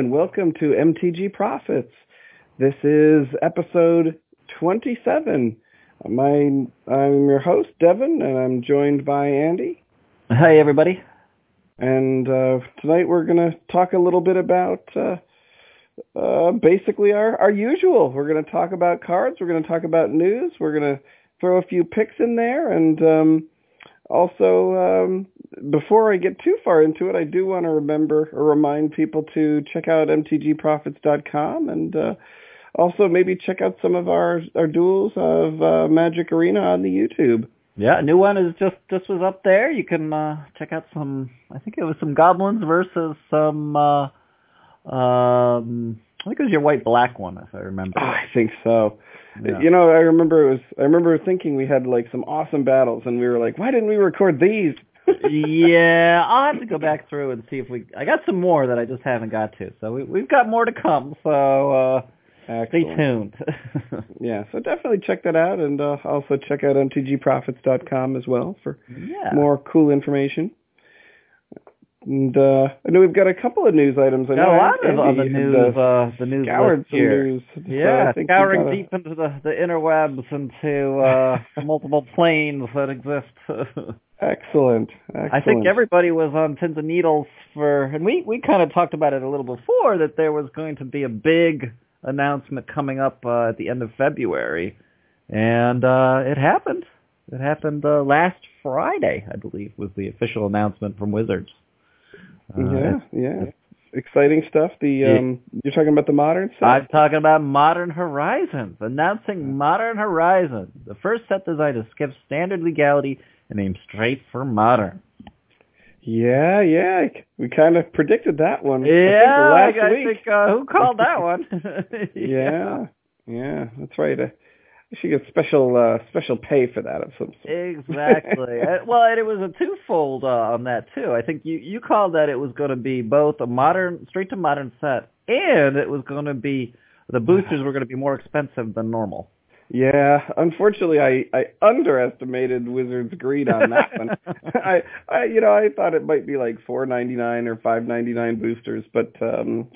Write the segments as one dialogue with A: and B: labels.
A: And welcome to MTG Profits. This is episode 27. My, I'm your host, Devin, and I'm joined by Andy.
B: Hi, everybody.
A: And uh, tonight we're going to talk a little bit about uh, uh, basically our, our usual. We're going to talk about cards. We're going to talk about news. We're going to throw a few picks in there. And um, also, um, before I get too far into it, I do want to remember or remind people to check out mtgprofits.com and uh, also maybe check out some of our, our duels of uh, Magic Arena on the YouTube.
B: Yeah, a new one is just just was up there. You can uh, check out some. I think it was some goblins versus some. Uh, um, I think it was your white black one, if I remember.
A: Oh, I think so.
B: Yeah.
A: You know, I remember it was. I remember thinking we had like some awesome battles, and we were like, why didn't we record these?
B: yeah, I'll have to go back through and see if we. I got some more that I just haven't got to, so we, we've got more to come. So uh, stay tuned.
A: Yeah, so definitely check that out, and uh, also check out mtgprofits.com as well for
B: yeah.
A: more cool information. And uh, I know we've got a couple of news items. I
B: Got
A: know
B: a lot of other news.
A: uh,
B: Uh, the news
A: scoured some
B: here.
A: news. so
B: Yeah,
A: I think we
B: scouring
A: gotta-
B: deep into the the interwebs, into uh, multiple planes that exist.
A: Excellent. Excellent.
B: I think everybody was on pins and needles for, and we we kind of talked about it a little before that there was going to be a big announcement coming up uh, at the end of February, and uh, it happened. It happened uh, last Friday, I believe, was the official announcement from Wizards. Uh,
A: yeah, yeah. Exciting stuff. The
B: Yeah.
A: um, you're talking about the modern set.
B: I'm talking about Modern Horizons, announcing Modern Horizons, the first set designed to skip standard legality and aim straight for modern.
A: Yeah, yeah. We kind of predicted that one.
B: Yeah,
A: I think last
B: I
A: week.
B: think uh, who called that one?
A: yeah, yeah. That's right. Uh, gets special uh, special pay for that of some sort.
B: exactly. Well, and it was a twofold uh, on that too. I think you you called that it was going to be both a modern, straight to modern set, and it was going to be the boosters were going to be more expensive than normal.
A: Yeah, unfortunately, I I underestimated Wizards' greed on that one. I I you know I thought it might be like four ninety nine or five ninety nine boosters, but um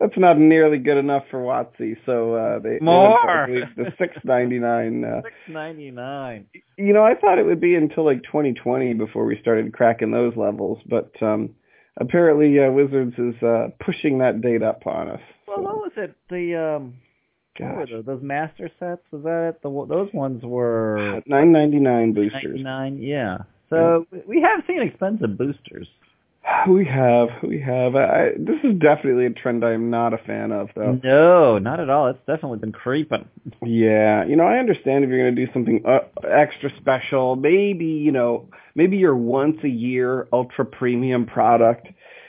A: that's not nearly good enough for WotC. So uh, they they
B: More.
A: went the six ninety nine. Uh,
B: Six ninety nine.
A: you know, I thought it would be until like 2020 before we started cracking those levels, but um apparently uh, Wizards is uh pushing that date up on us.
B: Well, what was it? The um, what were those, those master sets? Was that it? The those ones were
A: 999 boosters.
B: ninety nine. Yeah. So we have seen expensive boosters.
A: We have, we have. I, this is definitely a trend I'm not a fan of, though.
B: No, not at all. It's definitely been creeping.
A: Yeah, you know, I understand if you're going to do something uh, extra special, maybe you know, maybe your once a year ultra premium product,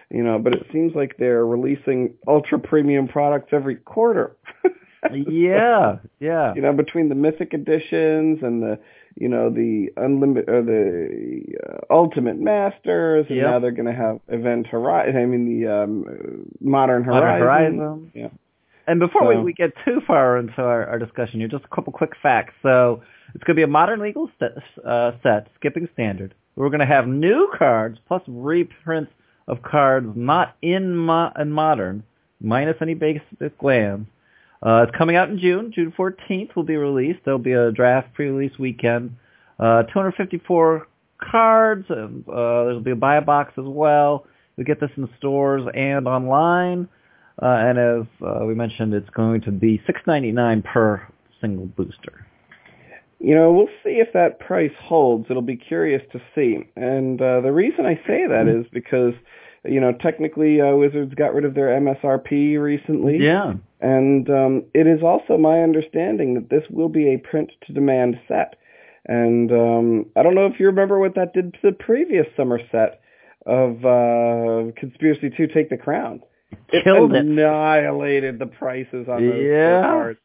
A: you know, but it seems like they're releasing ultra premium products every quarter.
B: yeah, yeah.
A: you know, between the mythic editions and the, you know, the unlimited or the uh, ultimate masters, and
B: Yep.
A: now they're going to have event horizon. I mean, the um, modern
B: Modern
A: horizon.
B: Horizon.
A: Yeah.
B: And before
A: So-
B: we, we get too far into our, our discussion here, just a couple quick facts. So it's going to be a modern legal set, uh, set, skipping standard. We're going to have new cards plus reprints of cards not in, mo- in modern, minus any basic lands. Uh, it's coming out in June. June 14th will be released. There'll be a draft pre-release weekend. Uh, 254 cards. And, uh, there'll be a buy box as well. You'll get this in stores and online. Uh, and as uh, we mentioned, it's going to be six ninety nine per single booster.
A: You know, we'll see if that price holds. It'll be curious to see. And uh, the reason I say that is because, you know, technically uh, Wizards got rid of their MSRP recently.
B: Yeah.
A: And um, it is also my understanding that this will be a print to demand set. And um, I don't know if you remember what that did to the previous summer set of uh, Conspiracy 2 Take the Crown. It
B: Killed it.
A: annihilated the prices on those
B: Yeah.
A: cards.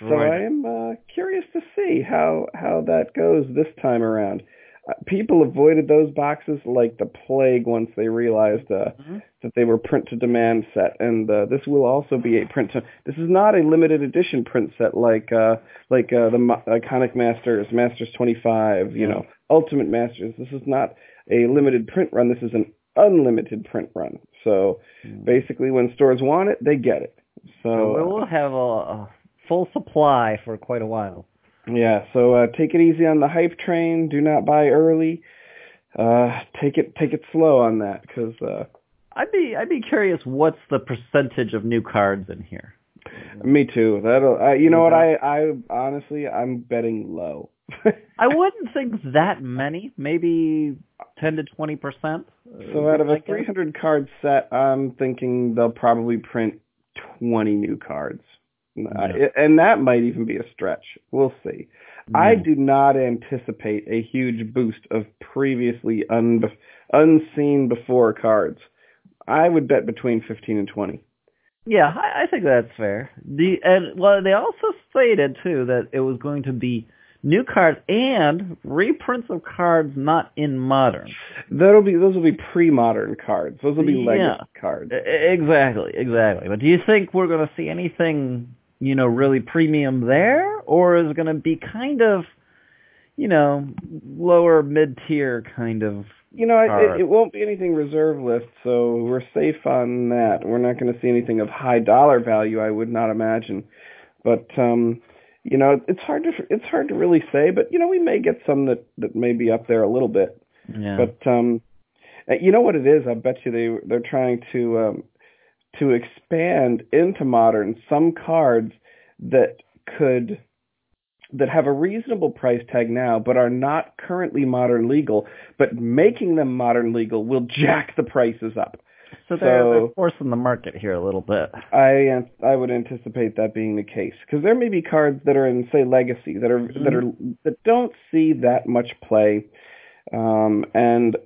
A: So I am uh, curious to see how how that goes this time around. Uh, people avoided those boxes like the plague once they realized uh,
B: Mhm.
A: that they were print to demand set, and uh, this will also be a print to. This is not a limited edition print set like uh, like uh, the Mo- iconic Masters, Masters 25, you
B: Yeah.
A: know, Ultimate Masters. This is not a limited print run. This is an unlimited print run. So
B: Mm.
A: basically, when stores want it, they get it. So
B: So we'll have a, a full supply for quite a while.
A: Yeah, so uh, take it easy on the hype train. Do not buy early. Uh, take it take it slow on that because uh,
B: I'd be I'd be curious what's the percentage of new cards in here.
A: me too. That'll uh, you know what I I honestly I'm betting low.
B: I wouldn't think that many, maybe ten to twenty percent.
A: So out of a 300 card set, I'm thinking they'll probably print 20 new cards. Uh, and that might even be a stretch. We'll see. I do not anticipate a huge boost of previously un- unseen before cards. I would bet between 15 and 20.
B: Yeah, I, I think that's fair. The and well, they also stated too that it was going to be new cards and reprints of cards not in modern.
A: That'll be those will be pre-modern cards. Those will be
B: Yeah.
A: legacy cards.
B: Exactly, exactly. But do you think we're going to see anything, you know, really premium there, or is it going to be kind of, you know, lower mid-tier kind of?
A: You know, it, it won't be anything reserve list, so we're safe on that. We're not going to see anything of high dollar value, I would not imagine. But um, you know, it's hard to it's hard to really say. But you know, we may get some that that may be up there a little bit.
B: Yeah.
A: But um, you know what it is? I bet you they they're trying to um, to expand into modern some cards that could that have a reasonable price tag now, but are not currently modern legal. But making them modern legal will jack the prices up.
B: so they're, they're
A: so-
B: forcing the market here a little bit.
A: I I would anticipate that being the case because there may be cards that are in say legacy that are that are that don't see that much play, um, and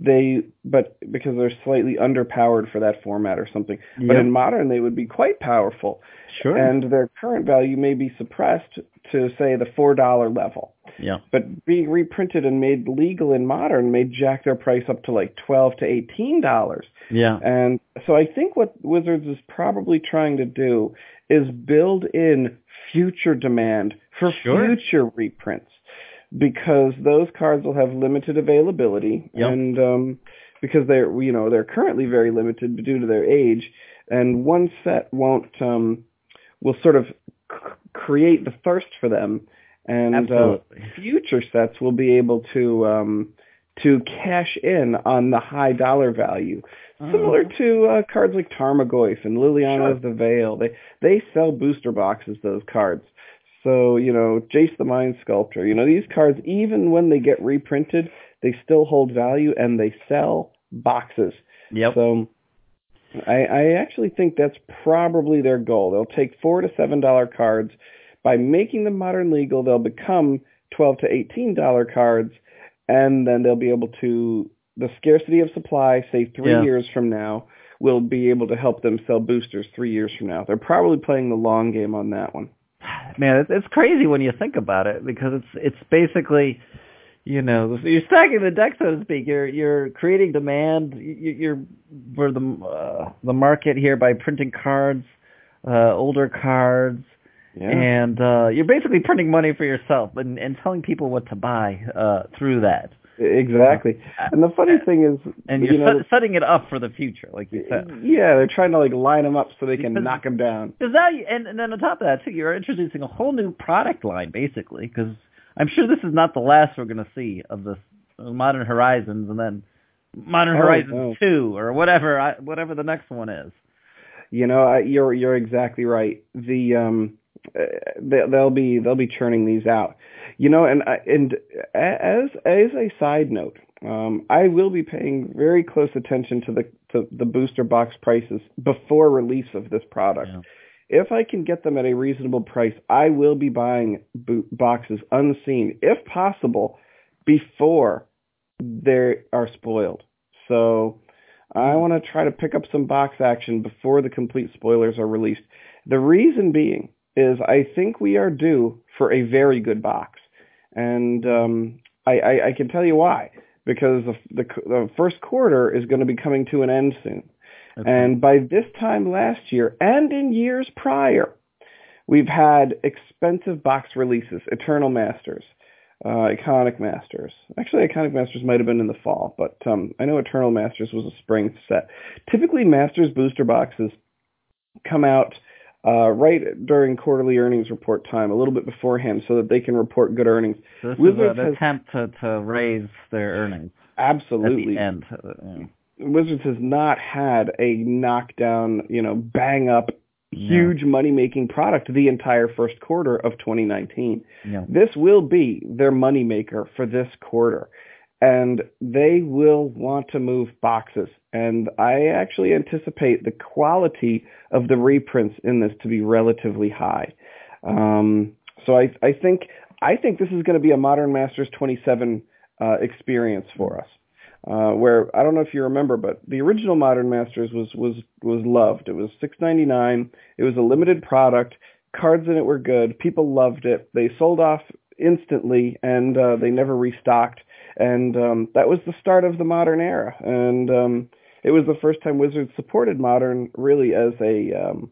A: they but because they're slightly underpowered for that format or something. But in modern they would be quite powerful,
B: Sure.
A: and their current value may be suppressed to say the four dollar level.
B: yeah.
A: But being reprinted and made legal in modern may jack their price up to like twelve to eighteen dollars.
B: Yeah.
A: And so I think what Wizards is probably trying to do is build in future demand for
B: Sure.
A: future reprints because those cards will have limited availability
B: Yep.
A: and um because they're you know they're currently very limited due to their age and one set won't um will sort of c- create the thirst for them and uh, future sets will be able to um to cash in on the high dollar value similar
B: Uh-huh.
A: to uh, cards like Tarmogoyf and Liliana of the Veil. They they sell booster boxes those cards. So you know, Jace the Mind Sculptor. You know, these cards even when they get reprinted, they still hold value and they sell boxes.
B: Yep.
A: So I, I actually think that's probably their goal. They'll take four to seven dollar cards. By making them modern legal, they'll become twelve to eighteen dollar cards, and then they'll be able to the scarcity of supply, say three
B: Yeah.
A: years from now, will be able to help them sell boosters three years from now. They're probably playing the long game on that one.
B: Man, it's, it's crazy when you think about it because it's it's basically, you know, you're stacking the deck, so to speak. You're you're creating demand. You- You're for the uh, the market here by printing cards, uh, older cards,
A: Yeah.
B: and uh, you're basically printing money for yourself and and telling people what to buy uh, through that.
A: Exactly. And the funny thing is,
B: And
A: you
B: you're
A: know,
B: set, setting it up for the future, like you said.
A: yeah, they're trying to like line them up so they can
B: Because-
A: knock them down.
B: Because that, and, and then on top of that too, you're introducing a whole new product line basically. Because I'm sure this is not the last we're going to see of this uh, Modern Horizons, and then Modern
A: Oh,
B: Horizons
A: no.
B: Two, or whatever, I, whatever the next one is.
A: You know, I, you're you're exactly right. The um, they'll be they'll be churning these out. You know, and and as as a side note, um, I will be paying very close attention to the to the booster box prices before release of this product.
B: Yeah.
A: If I can get them at a reasonable price, I will be buying bo- boxes unseen, if possible, before they are spoiled. So I want to try to pick up some box action before the complete spoilers are released. The reason being is I think we are due for a very good box, and um, I, I, I can tell you why. Because the, the, the first quarter is going to be coming to an end soon.
B: Okay.
A: And by this time last year and in years prior, we've had expensive box releases, Eternal Masters, uh, Iconic Masters. Actually, Iconic Masters might have been in the fall, but um, I know Eternal Masters was a spring set. Typically, Masters booster boxes come out uh, right during quarterly earnings report time, a little bit beforehand, so that they can report good earnings.
B: So this
A: Wizards
B: is an attempt to, to raise their earnings
A: Absolutely.
B: at the end. Yeah.
A: Wizards has not had a knockdown, you know, bang up, huge money making product the entire first quarter of 2019.
B: Yeah.
A: This will be their moneymaker for this quarter. And they will want to move boxes. And I actually anticipate the quality of the reprints in this to be relatively high. Um, so I, I think I think this is going to be a Modern Masters 27 uh, experience for us. Uh, where I don't know if you remember, but the original Modern Masters was was was loved. It was six ninety nine. It was a limited product. Cards in it were good. People loved it. They sold off instantly, and uh, they never restocked. And um, that was the start of the modern era. And um, it was the first time Wizards supported modern really as a um,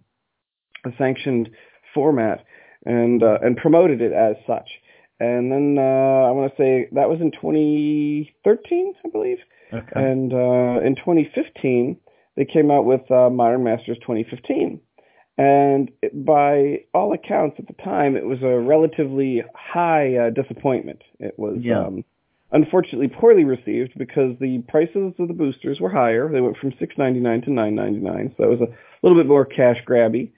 A: a sanctioned format and uh, and promoted it as such. And then uh, I want to say that was in 2013, I believe.
B: Okay.
A: And uh, in 2015, they came out with uh, Modern Masters 2015. And it, by all accounts at the time, it was a relatively high uh, disappointment. It was
B: Yeah.
A: um, unfortunately poorly received because the prices of the boosters were higher. They went from 6.99 to 9.99, so that was a little bit more cash grabby.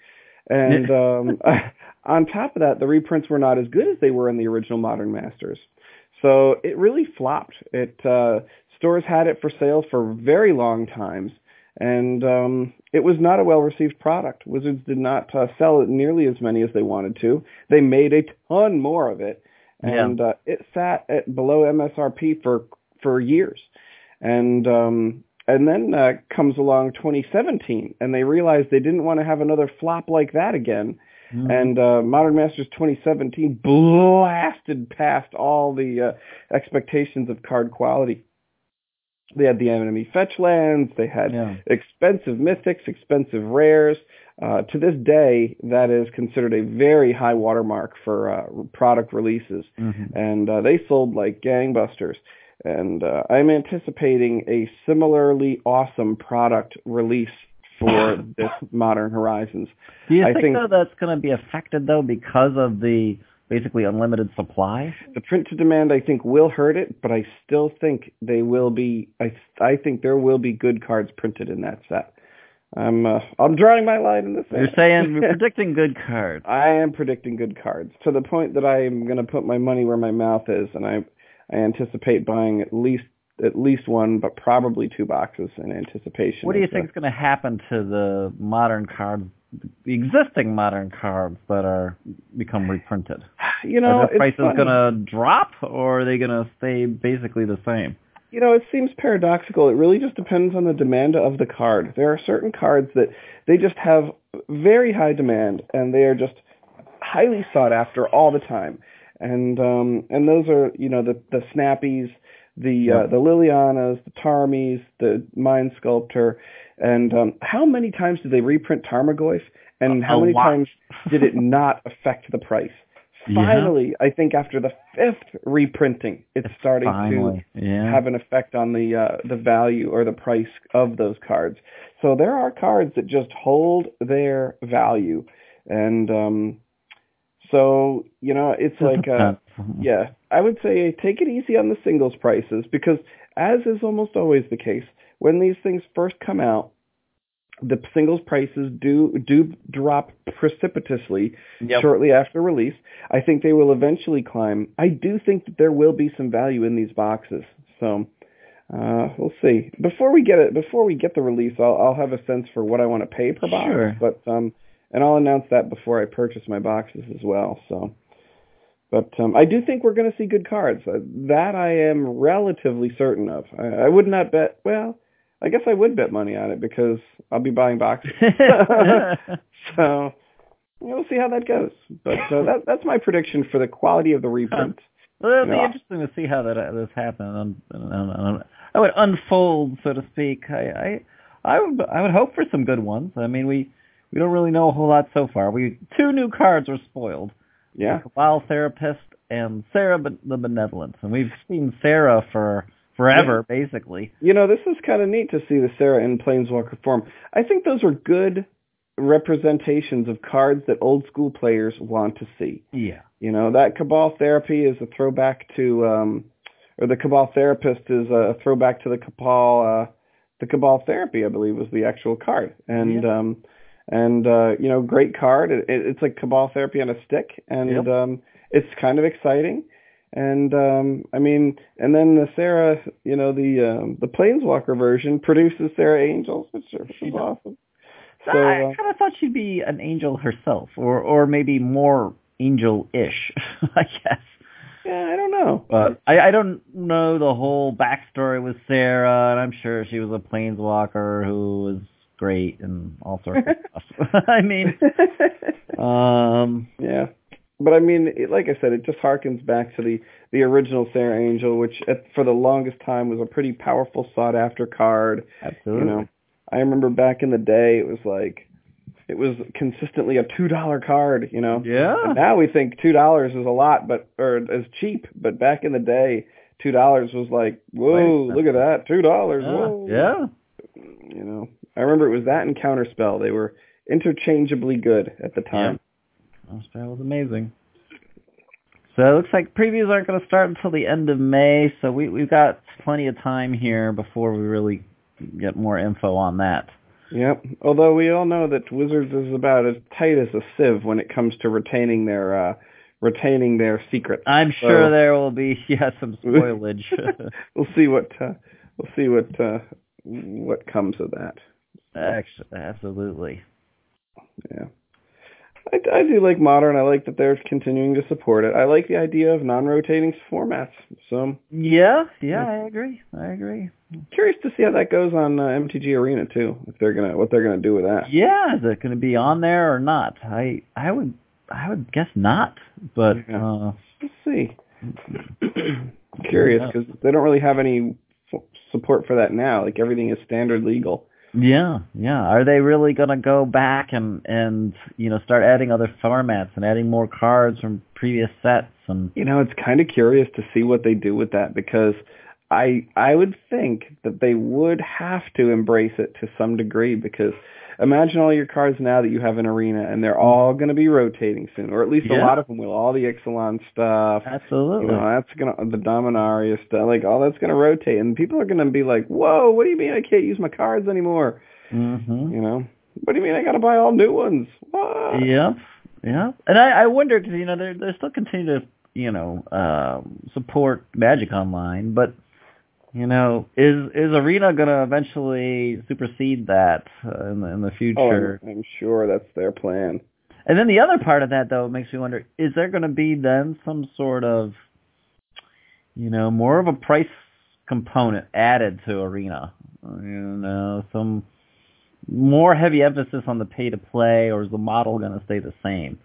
A: And um, on top of that, the reprints were not as good as they were in the original Modern Masters. So it really flopped. It uh, stores had it for sale for very long times, and um, it was not a well-received product. Wizards did not uh, sell it nearly as many as they wanted to. They made a ton more of it, and uh, it sat at below MSRP for for years. And um, and then uh, comes along 2017, and they realized they didn't want to have another flop like that again.
B: Mhm.
A: And uh, Modern Masters 2017 blasted past all the uh, expectations of card quality. They had the enemy fetch lands. They had
B: yeah.
A: expensive mythics, expensive rares. Uh, to this day, that is considered a very high watermark for uh, product releases,
B: Mhm.
A: and uh, they sold like gangbusters. And uh, I'm anticipating a similarly awesome product release for this Modern Horizons.
B: Do you
A: I
B: think,
A: think-
B: though that's going to be affected though because of the basically unlimited supply?
A: The print to demand, I think, will hurt it, but I still think they will be. I I think there will be good cards printed in that set. I'm uh, I'm drawing my line in the sand.
B: You're saying you're predicting good cards.
A: I am predicting good cards to the point that I am going to put my money where my mouth is, and I I anticipate buying at least at least one, but probably two boxes in anticipation.
B: What do you think is going to happen to the modern cards, the existing modern cards that are become reprinted?
A: You know,
B: are the prices going to drop, or are they going to stay basically the same?
A: You know, it seems paradoxical. It really just depends on the demand of the card. There are certain cards that they just have very high demand and they are just highly sought after all the time. And um and those are, you know, the the snappies, the uh, the Lilianas, the Tarmies, the Mind Sculptor, and um how many times did they reprint Tarmogoyf and how many times did it not affect the price?
B: Yeah.
A: Finally, I think after the fifth reprinting, it's starting to
B: yeah.
A: have an effect on the uh, the value or the price of those cards. So there are cards that just hold their value, and um, so you know it's like uh, yeah, I would say take it easy on the singles prices because as is almost always the case when these things first come out. The singles prices do do drop precipitously
B: Yep.
A: shortly after release. I think they will eventually climb. I do think that there will be some value in these boxes. So uh, we'll see. Before we get it, before we get the release, I'll, I'll have a sense for what I want to pay per box.
B: Sure.
A: But um, and I'll announce that before I purchase my boxes as well. So. But um, I do think we're going to see good cards. Uh, that I am relatively certain of. I, I would not bet. Well, I guess I would bet money on it because I'll be buying boxes. so we'll see how that goes. But uh, that, that's my prediction for the quality of the reprint.
B: Well, it'll be interesting to see how that uh, this happens. I would unfold, so to speak. I, I, I would, I would hope for some good ones. I mean, we, we don't really know a whole lot so far. We two new cards were spoiled.
A: Yeah.
B: Cabal Therapist and Serra the Benevolent, and we've seen Serra for forever, yeah. basically.
A: You know, this is kind of neat to see the Serra in Planeswalker form. I think those are good representations of cards that old school players want to see.
B: Yeah.
A: You know, that Cabal Therapy is a throwback to, um, or the Cabal Therapist is a throwback to the Cabal, uh, the Cabal Therapy, I believe, was the actual card. And, yeah. um, and, uh, you know, great card. It, it, it's like Cabal Therapy on a stick. And, yep. um, it's kind of exciting. And um I mean, and then the Serra, you know, the um the Planeswalker version produces Serra Angels, which is awesome.
B: So, I uh, kind of thought she'd be an angel herself, or or maybe more angel-ish, I guess.
A: Yeah, I don't know.
B: But I, I don't know the whole backstory with Serra, and I'm sure she was a planeswalker who was great and all sorts of stuff. I mean, um,
A: yeah. But I mean, it, like I said, it just harkens back to the the original Serra Angel, which at, for the longest time was a pretty powerful, sought after card.
B: Absolutely.
A: You know, I remember back in the day, it was like it was consistently a two dollar card, you know.
B: Yeah.
A: And now we think two dollars is a lot, but or is cheap. But back in the day, two dollars was like, whoa, look at that, two dollars.
B: Yeah.
A: Whoa.
B: Yeah.
A: You know, I remember it was that and Counterspell. They were interchangeably good at the time.
B: Counterspell was amazing. So it looks like previews aren't going to start until the end of May, so we, we've got plenty of time here before we really get more info on that.
A: Yep. Although we all know that Wizards is about as tight as a sieve when it comes to retaining their uh, retaining their secrets.
B: I'm
A: so,
B: sure there will be yeah some spoilage.
A: we'll see what uh, we'll see what uh, what comes of that.
B: Actually, absolutely.
A: Yeah. I, I do like modern. I like that they're continuing to support it. I like the idea of non-rotating formats. So
B: yeah, yeah, I agree. I agree.
A: Curious to see how that goes on uh, MTG Arena too. If they're gonna, what they're gonna do with that.
B: Yeah, is it gonna be on there or not? I I would I would guess not, but yeah. uh,
A: let's see. Curious because they don't really have any f- support for that now. Like everything is standard legal.
B: Yeah, yeah. Are they really going to go back and and you know start adding other formats and adding more cards from previous sets and
A: you know it's kind of curious to see what they do with that because I I would think that they would have to embrace it to some degree because imagine all your cards now that you have an arena and they're all going to be rotating soon or at least
B: yeah.
A: a lot of them will. All the Ixalan stuff
B: absolutely.
A: you know that's going to the Dominaria stuff like all that's going to rotate and people are going to be like whoa what do you mean I can't use my cards anymore?
B: Mm-hmm.
A: you know? What do you mean I got to buy all new ones? What?
B: yep. Yeah and I I wonder because you know they're they're still continuing to you know um support Magic Online but you know, is is Arena going to eventually supersede that uh, in the in the future?
A: Oh, I'm, I'm sure that's their plan.
B: And then the other part of that, though, makes me wonder: is there going to be then some sort of, you know, more of a price component added to Arena? You know, some more heavy emphasis on the pay to play, or is the model going to stay the same?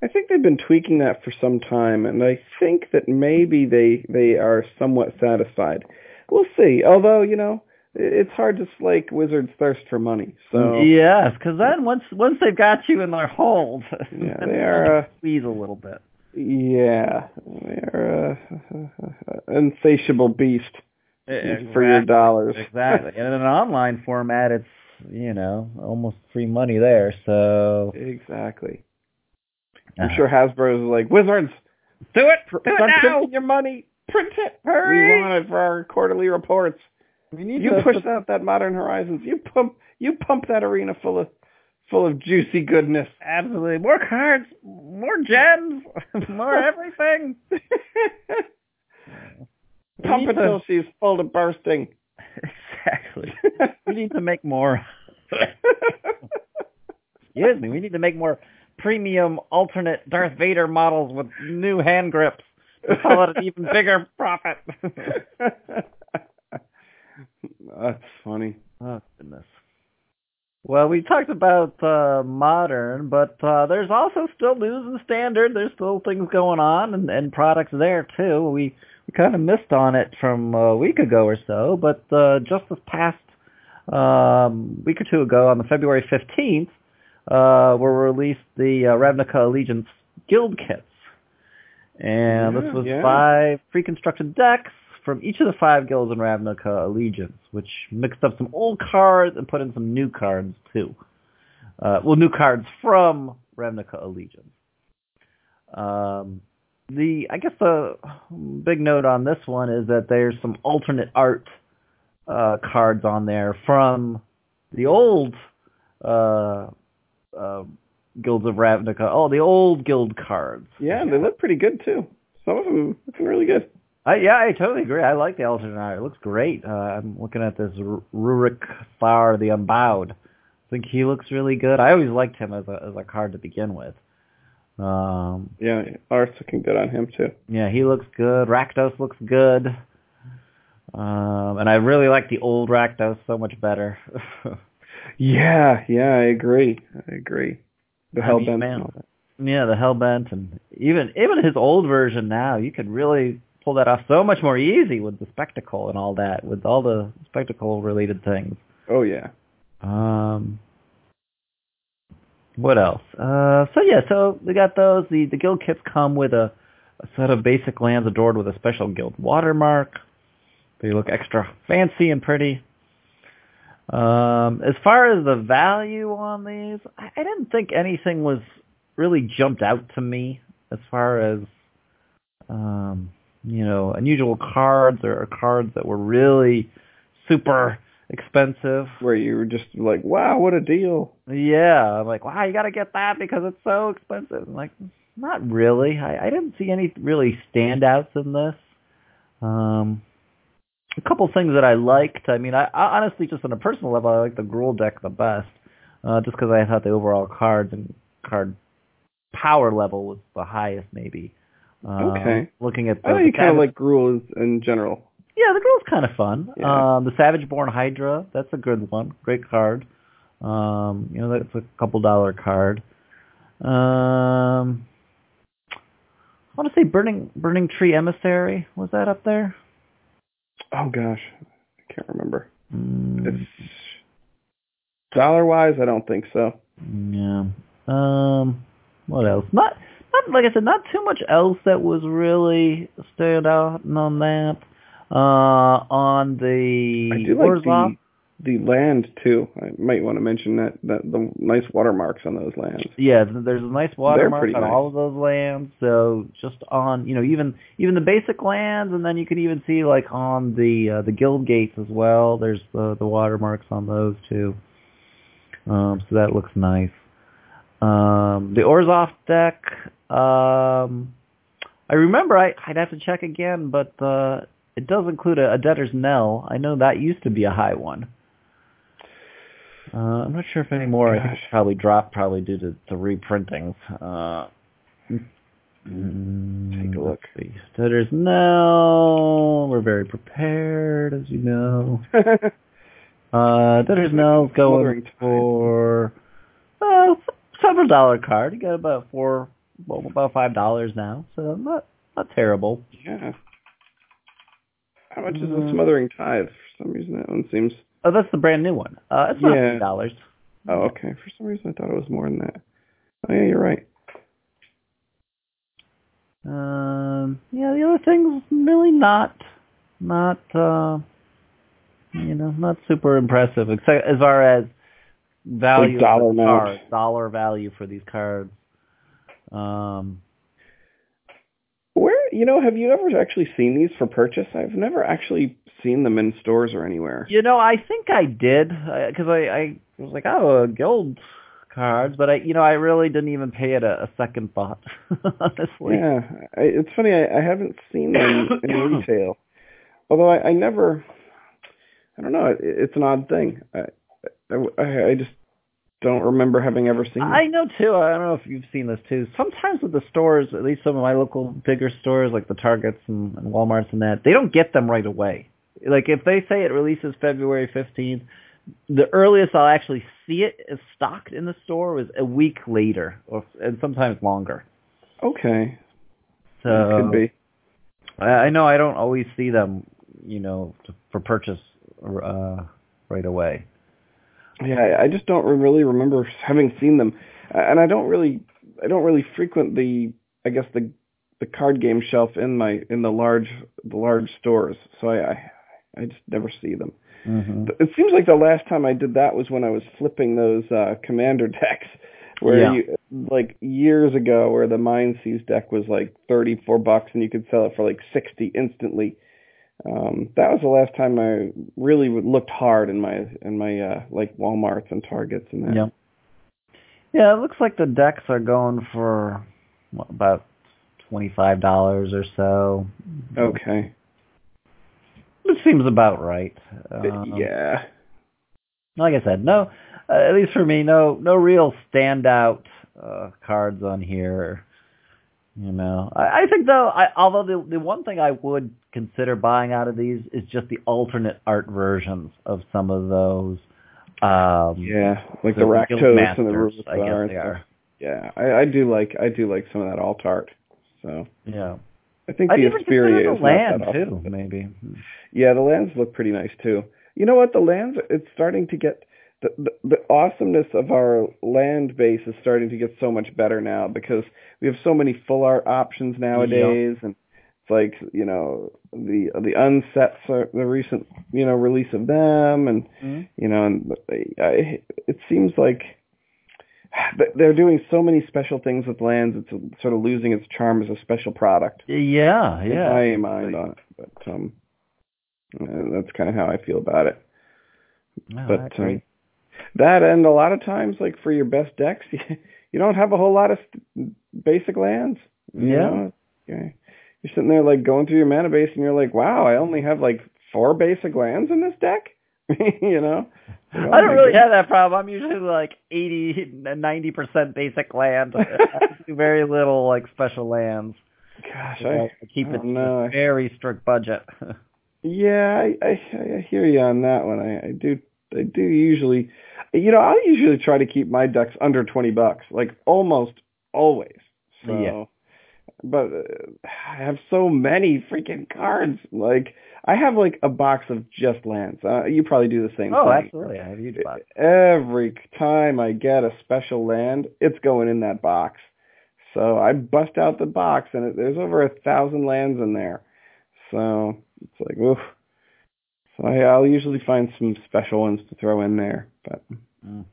A: I think they've been tweaking that for some time, and I think that maybe they they are somewhat satisfied we'll see. Although you know, it's hard to slake Wizards' thirst for money. So
B: yes, because then once once they've got you in their hold,
A: yeah, they are uh,
B: squeeze a little bit.
A: Yeah, they're uh, insatiable beast
B: exactly.
A: for your dollars.
B: exactly, and in an online format, it's you know almost free money there. So
A: exactly. I'm uh, sure Hasbro's like Wizards.
B: Do it. Do it now.
A: your money.
B: Print it. Hurry.
A: We want it for our quarterly reports.
B: We need
A: you
B: to
A: push out that Modern Horizons. You pump. You pump that arena full of full of juicy goodness.
B: Absolutely. More cards, more gems, more everything.
A: Pump it till she's full to bursting.
B: Exactly. we need to make more. Excuse me. We need to make more premium alternate Darth Vader models with new hand grips call it an even bigger profit.
A: That's funny.
B: Oh goodness. Well, we talked about uh, modern, but uh, there's also still news and standard. There's still things going on and, and products there too. We we kind of missed on it from a week ago or so, but uh, just this past um, week or two ago, on the February 15th, uh, were released the uh, Ravnica Allegiance Guild kits And
A: Yeah,
B: this was
A: yeah.
B: five pre-constructed decks from each of the five guilds in Ravnica Allegiance, which mixed up some old cards and put in some new cards too. Uh, well, new cards from Ravnica Allegiance. Um, the I guess the big note on this one is that there's some alternate art uh, cards on there from the old uh, uh, guilds of Ravnica. Oh, the old guild cards.
A: Yeah, they look pretty good too. Some of them looking really good.
B: I, yeah, I totally agree. I like the alternate art. It looks great. Uh, I'm looking at this R- Rurik Thar, the Unbowed. I think he looks really good. I always liked him as a as a card to begin with. Um,
A: Yeah, art's looking good on him too.
B: yeah, he looks good. Rakdos looks good. Um, and I really like the old Rakdos so much better.
A: Yeah, yeah, I agree. I agree. The
B: I mean,
A: Hellbent
B: man.
A: and all that.
B: yeah, the Hellbent and even even his old version now, you could really pull that off so much more easy with the spectacle and all that, with all the spectacle related things.
A: Oh yeah.
B: Um, what else? Uh, so yeah, so we got those. The the guild kits come with a, a set of basic lands adored with a special guild watermark. They look extra fancy and pretty. Um, as far as the value on these, I, I didn't think anything was really jumped out to me as far as um, you know unusual cards or, or cards that were really super expensive.
A: Where you were just like, wow, what a deal.
B: Yeah, I'm like, wow, you got to get that because it's so expensive. I'm like, not really. I, I didn't see any really standouts in this. Um, a couple things that I liked. I mean, I, I honestly, just on a personal level, I like the Gruul deck the best, uh, just because I thought the overall cards and card power level was the highest, maybe. Uh,
A: Okay.
B: Looking at the,
A: I know you kind of like Gruul in general.
B: yeah, the Gruul's kind of fun.
A: Yeah.
B: Um, the Savageborn Hydra, that's a good one. Great card. Um, you know, that's a couple dollar card. Um, I want to say Burning Burning Tree Emissary. Was that up there?
A: Oh gosh, I can't remember.
B: Mm,
A: It's dollar wise, I don't think so.
B: yeah. Um, what else? Not, not like I said, not too much else that was really stood out on that. Uh, on the
A: I do like
B: Orzhov-
A: the land too. I might want to mention that that the nice watermarks on those lands.
B: Yeah, there's a nice watermark on
A: nice.
B: all of those lands. So just on, you know, even even the basic lands, and then you can even see like on the uh, the guild gates as well. There's the the watermarks on those too. Um, so that looks nice. Um, the Orzhov deck. Um, I remember I, I'd have to check again, but uh, it does include a, a debtor's knell. I know that used to be a high one. Uh, I'm not sure if anymore. I think it's probably dropped, probably due to, the reprintings. Uh, mm,
A: Take a look.
B: see. Debtor's knell. We're very prepared, as you know. Uh, knell's
A: Smothering
B: going for uh, several dollar card. You got about four, well, about five dollars now, so not not terrible.
A: yeah. How much is
B: Mm.
A: the Smothering Tithe? For some reason, that one seems.
B: Oh, that's the brand new one. Uh, it's about
A: yeah.
B: dollars.
A: Oh, okay. For some reason, I thought it was more than that. Oh yeah, you're right.
B: Um, yeah, the other thing's really not, not, uh, you know, not super impressive, except as far as value
A: Like dollar
B: of the cards, dollar value for these cards. Um,
A: you know, have you ever actually seen these for purchase? I've never actually seen them in stores or anywhere.
B: you know, I think I did because I, I was like, oh, uh, guild cards, but I, you know, I really didn't even pay it a, a second thought, honestly.
A: Yeah, I, it's funny. I, I haven't seen them in retail, although I, I never. I don't know. It, it's an odd thing. I, I, I just don't remember having ever seen.
B: I know too. I don't know if you've seen this too. Sometimes with the stores, at least some of my local bigger stores like the Targets and, and Walmarts and that, they don't get them right away. Like if they say it releases February 15th, the earliest I'll actually see it is stocked in the store is a week later, or and sometimes longer.
A: Okay,
B: So
A: that could be.
B: I I know I don't always see them, you know, for purchase uh, right away.
A: Yeah, I- just don't really remember having seen them, and I don't really, I don't really frequent the, I guess the, the card game shelf in my in the large the large stores, so I I, I just never see them.
B: hmm
A: It seems like the last time I did that was when I was flipping those uh commander decks where
B: Yeah.
A: you like years ago where the Mind Seize deck was like 34 bucks and you could sell it for like 60 instantly. Um that was the last time I really looked hard in my in my uh like Walmarts and Targets and that.
B: Yeah. Yeah, it looks like the decks are going for what, about twenty-five dollars or so.
A: Okay.
B: It seems about right. Um,
A: yeah.
B: Like I said, no, uh, at least for me, no, no real standout uh, cards on here. You know, I, I think though, I, although the the one thing I would consider buying out of these is just the alternate art versions of some of those. Um,
A: Yeah, like the,
B: Guild
A: Rakdos and the
B: Masters,
A: Rufus
B: I guess they are.
A: Yeah, I, I do like I do like some of that alt art. So
B: Yeah,
A: I think the Asperia
B: the
A: is
B: land
A: not that
B: too,
A: awesome.
B: maybe.
A: Yeah, the lands look pretty nice too. You know what? The lands it's starting to get the, the the awesomeness of our land base is starting to get so much better now because we have so many full art options nowadays, and it's like you know the the unsets are the recent you know release of them, and
B: Mhm.
A: you know, and I, it seems like they're doing so many special things with lands. It's sort of losing its charm as a special product.
B: Yeah, yeah.
A: my mind on it, but um, uh, that's kind of how I feel about it.
B: No, I
A: but um, that and a lot of times, like for your best decks, you don't have a whole lot of st- basic lands. You
B: Yeah.
A: know? You're sitting there like going through your mana base, and you're like, wow, I only have like four basic lands in this deck. you know. Like, oh
B: I don't really have that problem. I'm usually like 80, 90 percent basic land. I very little like special lands.
A: Gosh,
B: I
A: I,
B: keep
A: I
B: it
A: don't
B: a
A: know.
B: very strict budget.
A: Yeah, I, I I hear you on that one. I, I do I do usually, you know, I usually try to keep my decks under twenty bucks, like almost always. So,
B: Yeah.
A: but uh, I have so many freaking cards. Like I have like a box of just lands. Uh, you probably do the same
B: oh,
A: thing.
B: absolutely. I have a huge box.
A: Every time I get a special land, it's going in that box. So I bust out the box, and it, there's over a thousand lands in there. So it's like, oof. So I, I'll usually find some special ones to throw in there. But
B: Mm.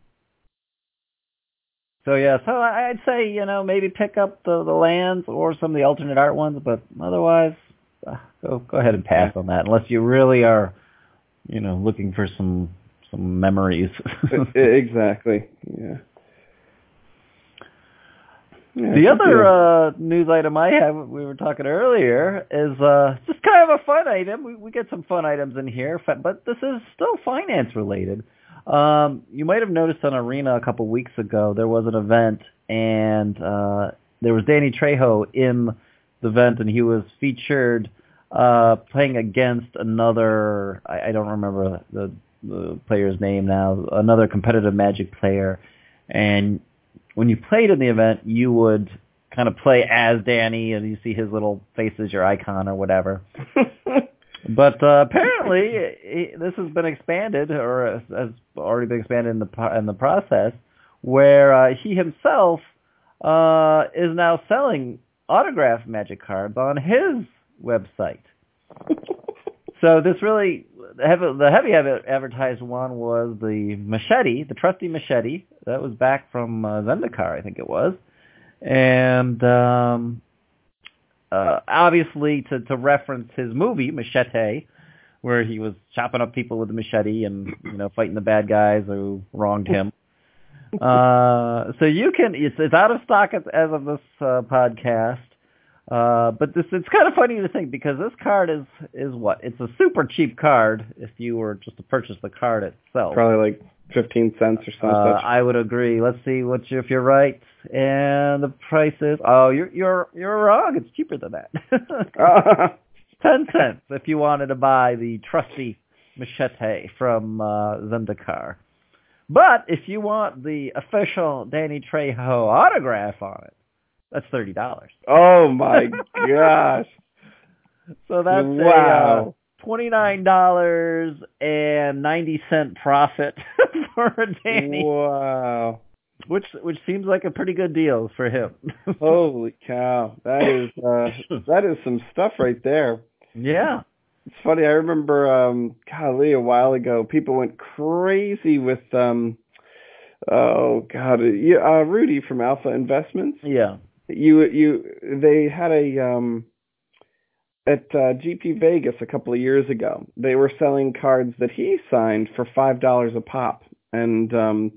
B: So yeah, so I'd say you know maybe pick up the the lands or some of the alternate art ones, but otherwise, uh, go go ahead and pass on that unless you really are, you know, looking for some some memories.
A: exactly, yeah. Yeah,
B: The other uh, news item I have, we were talking earlier, is uh, just kind of a fun item. We, we get some fun items in here, but this is still finance related. Um, you might have noticed on Arena a couple weeks ago there was an event, and uh, there was Danny Trejo in the event, and he was featured uh, playing against another. I, I don't remember the, the player's name now. Another competitive Magic player, and when you played in the event, you would kind of play as Danny, and you see his little face as your icon or whatever. But uh, apparently, this has been expanded, or has already been expanded in the in the process, where uh, he himself uh, is now selling autographed Magic cards on his website. So this really the heavy, the heavy advertised one was the machete, the trusty machete that was back from uh, Zendikar, I think it was, and um, uh, obviously to to reference his movie Machete, where he was chopping up people with a machete and you know fighting the bad guys who wronged him. uh, so you can it's it's out of stock as, as of this uh, podcast. Uh, but this it's kind of funny to think because this card is is what it's a super cheap card if you were just to purchase the card itself.
A: Probably like fifteen cents or
B: Uh,
A: something.
B: I would agree. Let's see what you, if you're right. And the price is oh you're you're you're wrong. It's cheaper than that. Ten cents if you wanted to buy the trusty machete from uh, Zendikar. But if you want the official Danny Trejo autograph on it, that's thirty dollars.
A: oh my gosh!
B: So that's
A: Wow.
B: a uh, twenty nine dollars and ninety cent profit for a Danny.
A: Wow.
B: which which seems like a pretty good deal for him.
A: Holy cow, that is uh, that is some stuff right there.
B: Yeah.
A: It's funny. I remember, um, golly, a while ago, people went crazy with, um, oh god, uh, Rudy from Alpha Investments.
B: Yeah.
A: You you they had a um at uh, GP Vegas a couple of years ago. They were selling cards that he signed for five dollars a pop, and um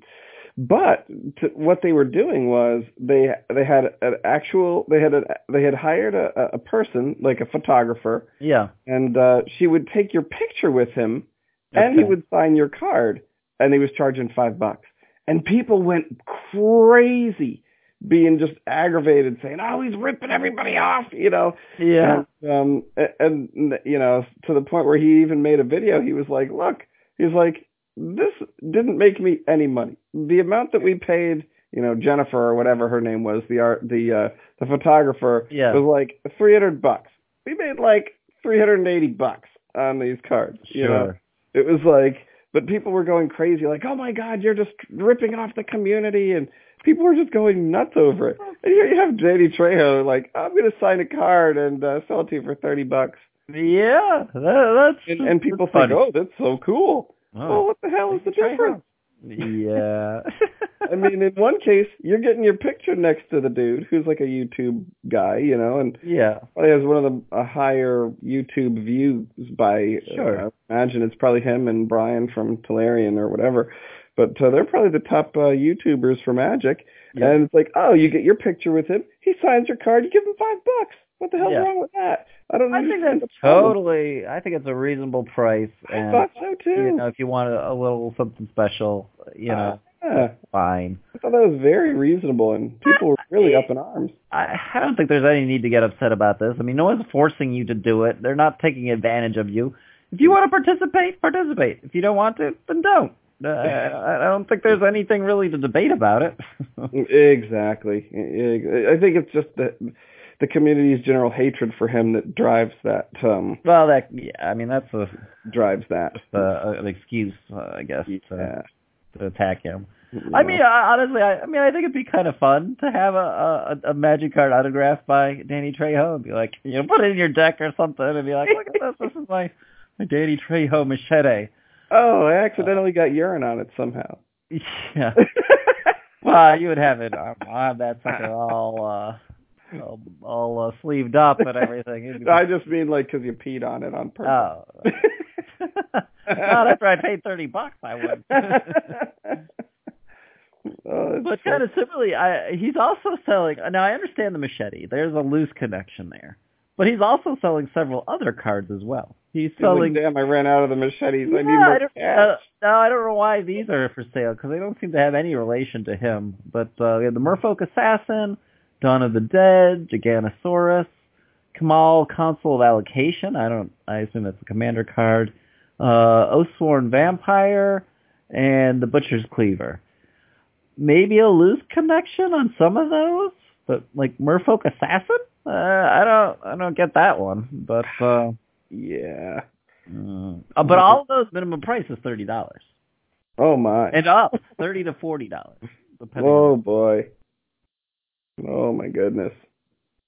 A: but to, what they were doing was they they had an actual they had a, they had hired a, a person like a photographer
B: Yeah.
A: and uh she would take your picture with him and he would sign your card and he was charging five bucks and people went crazy being just aggravated saying oh he's ripping everybody off you know
B: Yeah.
A: and, um a- and you know to the point where he even made a video he was like look he's like this didn't make me any money the amount that we paid you know Jennifer or whatever her name was the art the uh the photographer
B: Yeah.
A: was like 300 bucks we made like 380 bucks on these cards you know
B: Sure.
A: it was like but people were going crazy like oh my god you're just ripping off the community and people were just going nuts over it and here you have Danny Trejo like i'm going to sign a card and uh, sell it to you for 30 bucks
B: Yeah. That, that's
A: and, and people
B: that's
A: think
B: funny.
A: oh that's so cool well
B: Oh.
A: what the hell is the difference
B: Yeah.
A: I mean, in one case, you're getting your picture next to the dude who's like a YouTube guy, you know, and
B: yeah.
A: probably has one of the a higher YouTube views by.
B: Sure.
A: Uh, I imagine it's probably him and Brian from Tolarian or whatever, but uh, they're probably the top uh, YouTubers for Magic.
B: Yeah.
A: And it's like, oh, you get your picture with him. He signs your card. You give him five bucks. What the hell's
B: Yeah.
A: wrong with that? I don't know.
B: I think that's totally. I think it's a reasonable price,
A: I
B: and
A: thought so too.
B: you know, if you want a, a little something special, you know,
A: yeah,
B: fine.
A: I thought that was very reasonable, and people were really up in arms.
B: I, I don't think there's any need to get upset about this. I mean, no one's forcing you to do it. They're not taking advantage of you. If you want to participate, participate. If you don't want to, then don't. Uh, I, I don't think there's anything really to debate about it.
A: Exactly. I think it's just the the community's general hatred for him that drives that um
B: well, that yeah, I mean that's a,
A: drives that.
B: uh, an excuse, uh, I guess, to,
A: Yeah.
B: to attack him. I mean, I, honestly, I, I mean, I think it'd be kind of fun to have a, a a magic card autographed by Danny Trejo and be like, you know, put it in your deck or something and be like, look at this, this is my my Danny Trejo machete.
A: Oh, I accidentally got urine on it somehow.
B: Yeah. well, you would have it. Um, I'll have that sucker all uh, all, all uh, sleeved up and everything. Be-
A: I just mean like because you peed on it on purpose.
B: oh. Not after I paid thirty bucks, I would.
A: oh,
B: But kind of similarly, I, he's also selling. Now I understand the machete. There's a loose connection there, but he's also selling several other cards as well. He's
A: He's like,
B: selling.
A: Damn, I ran out of the machetes. I need more
B: I don't,
A: cash.
B: uh, no, I don't know why these are for sale because they don't seem to have any relation to him. But uh, we have the Merfolk Assassin, Dawn of the Dead, Gigantosaurus, Kambal Consul of Allocation. I don't. I assume that's a commander card. Uh, Oathsworn Vampire, and the Butcher's Cleaver. Maybe a loose connection on some of those, but like Merfolk Assassin, uh, I don't. I don't get that one. But. uh
A: yeah.
B: Mm. Uh, but all of those minimum price is thirty dollars,
A: Oh my.
B: and up thirty to forty dollars,
A: oh boy. Oh my goodness.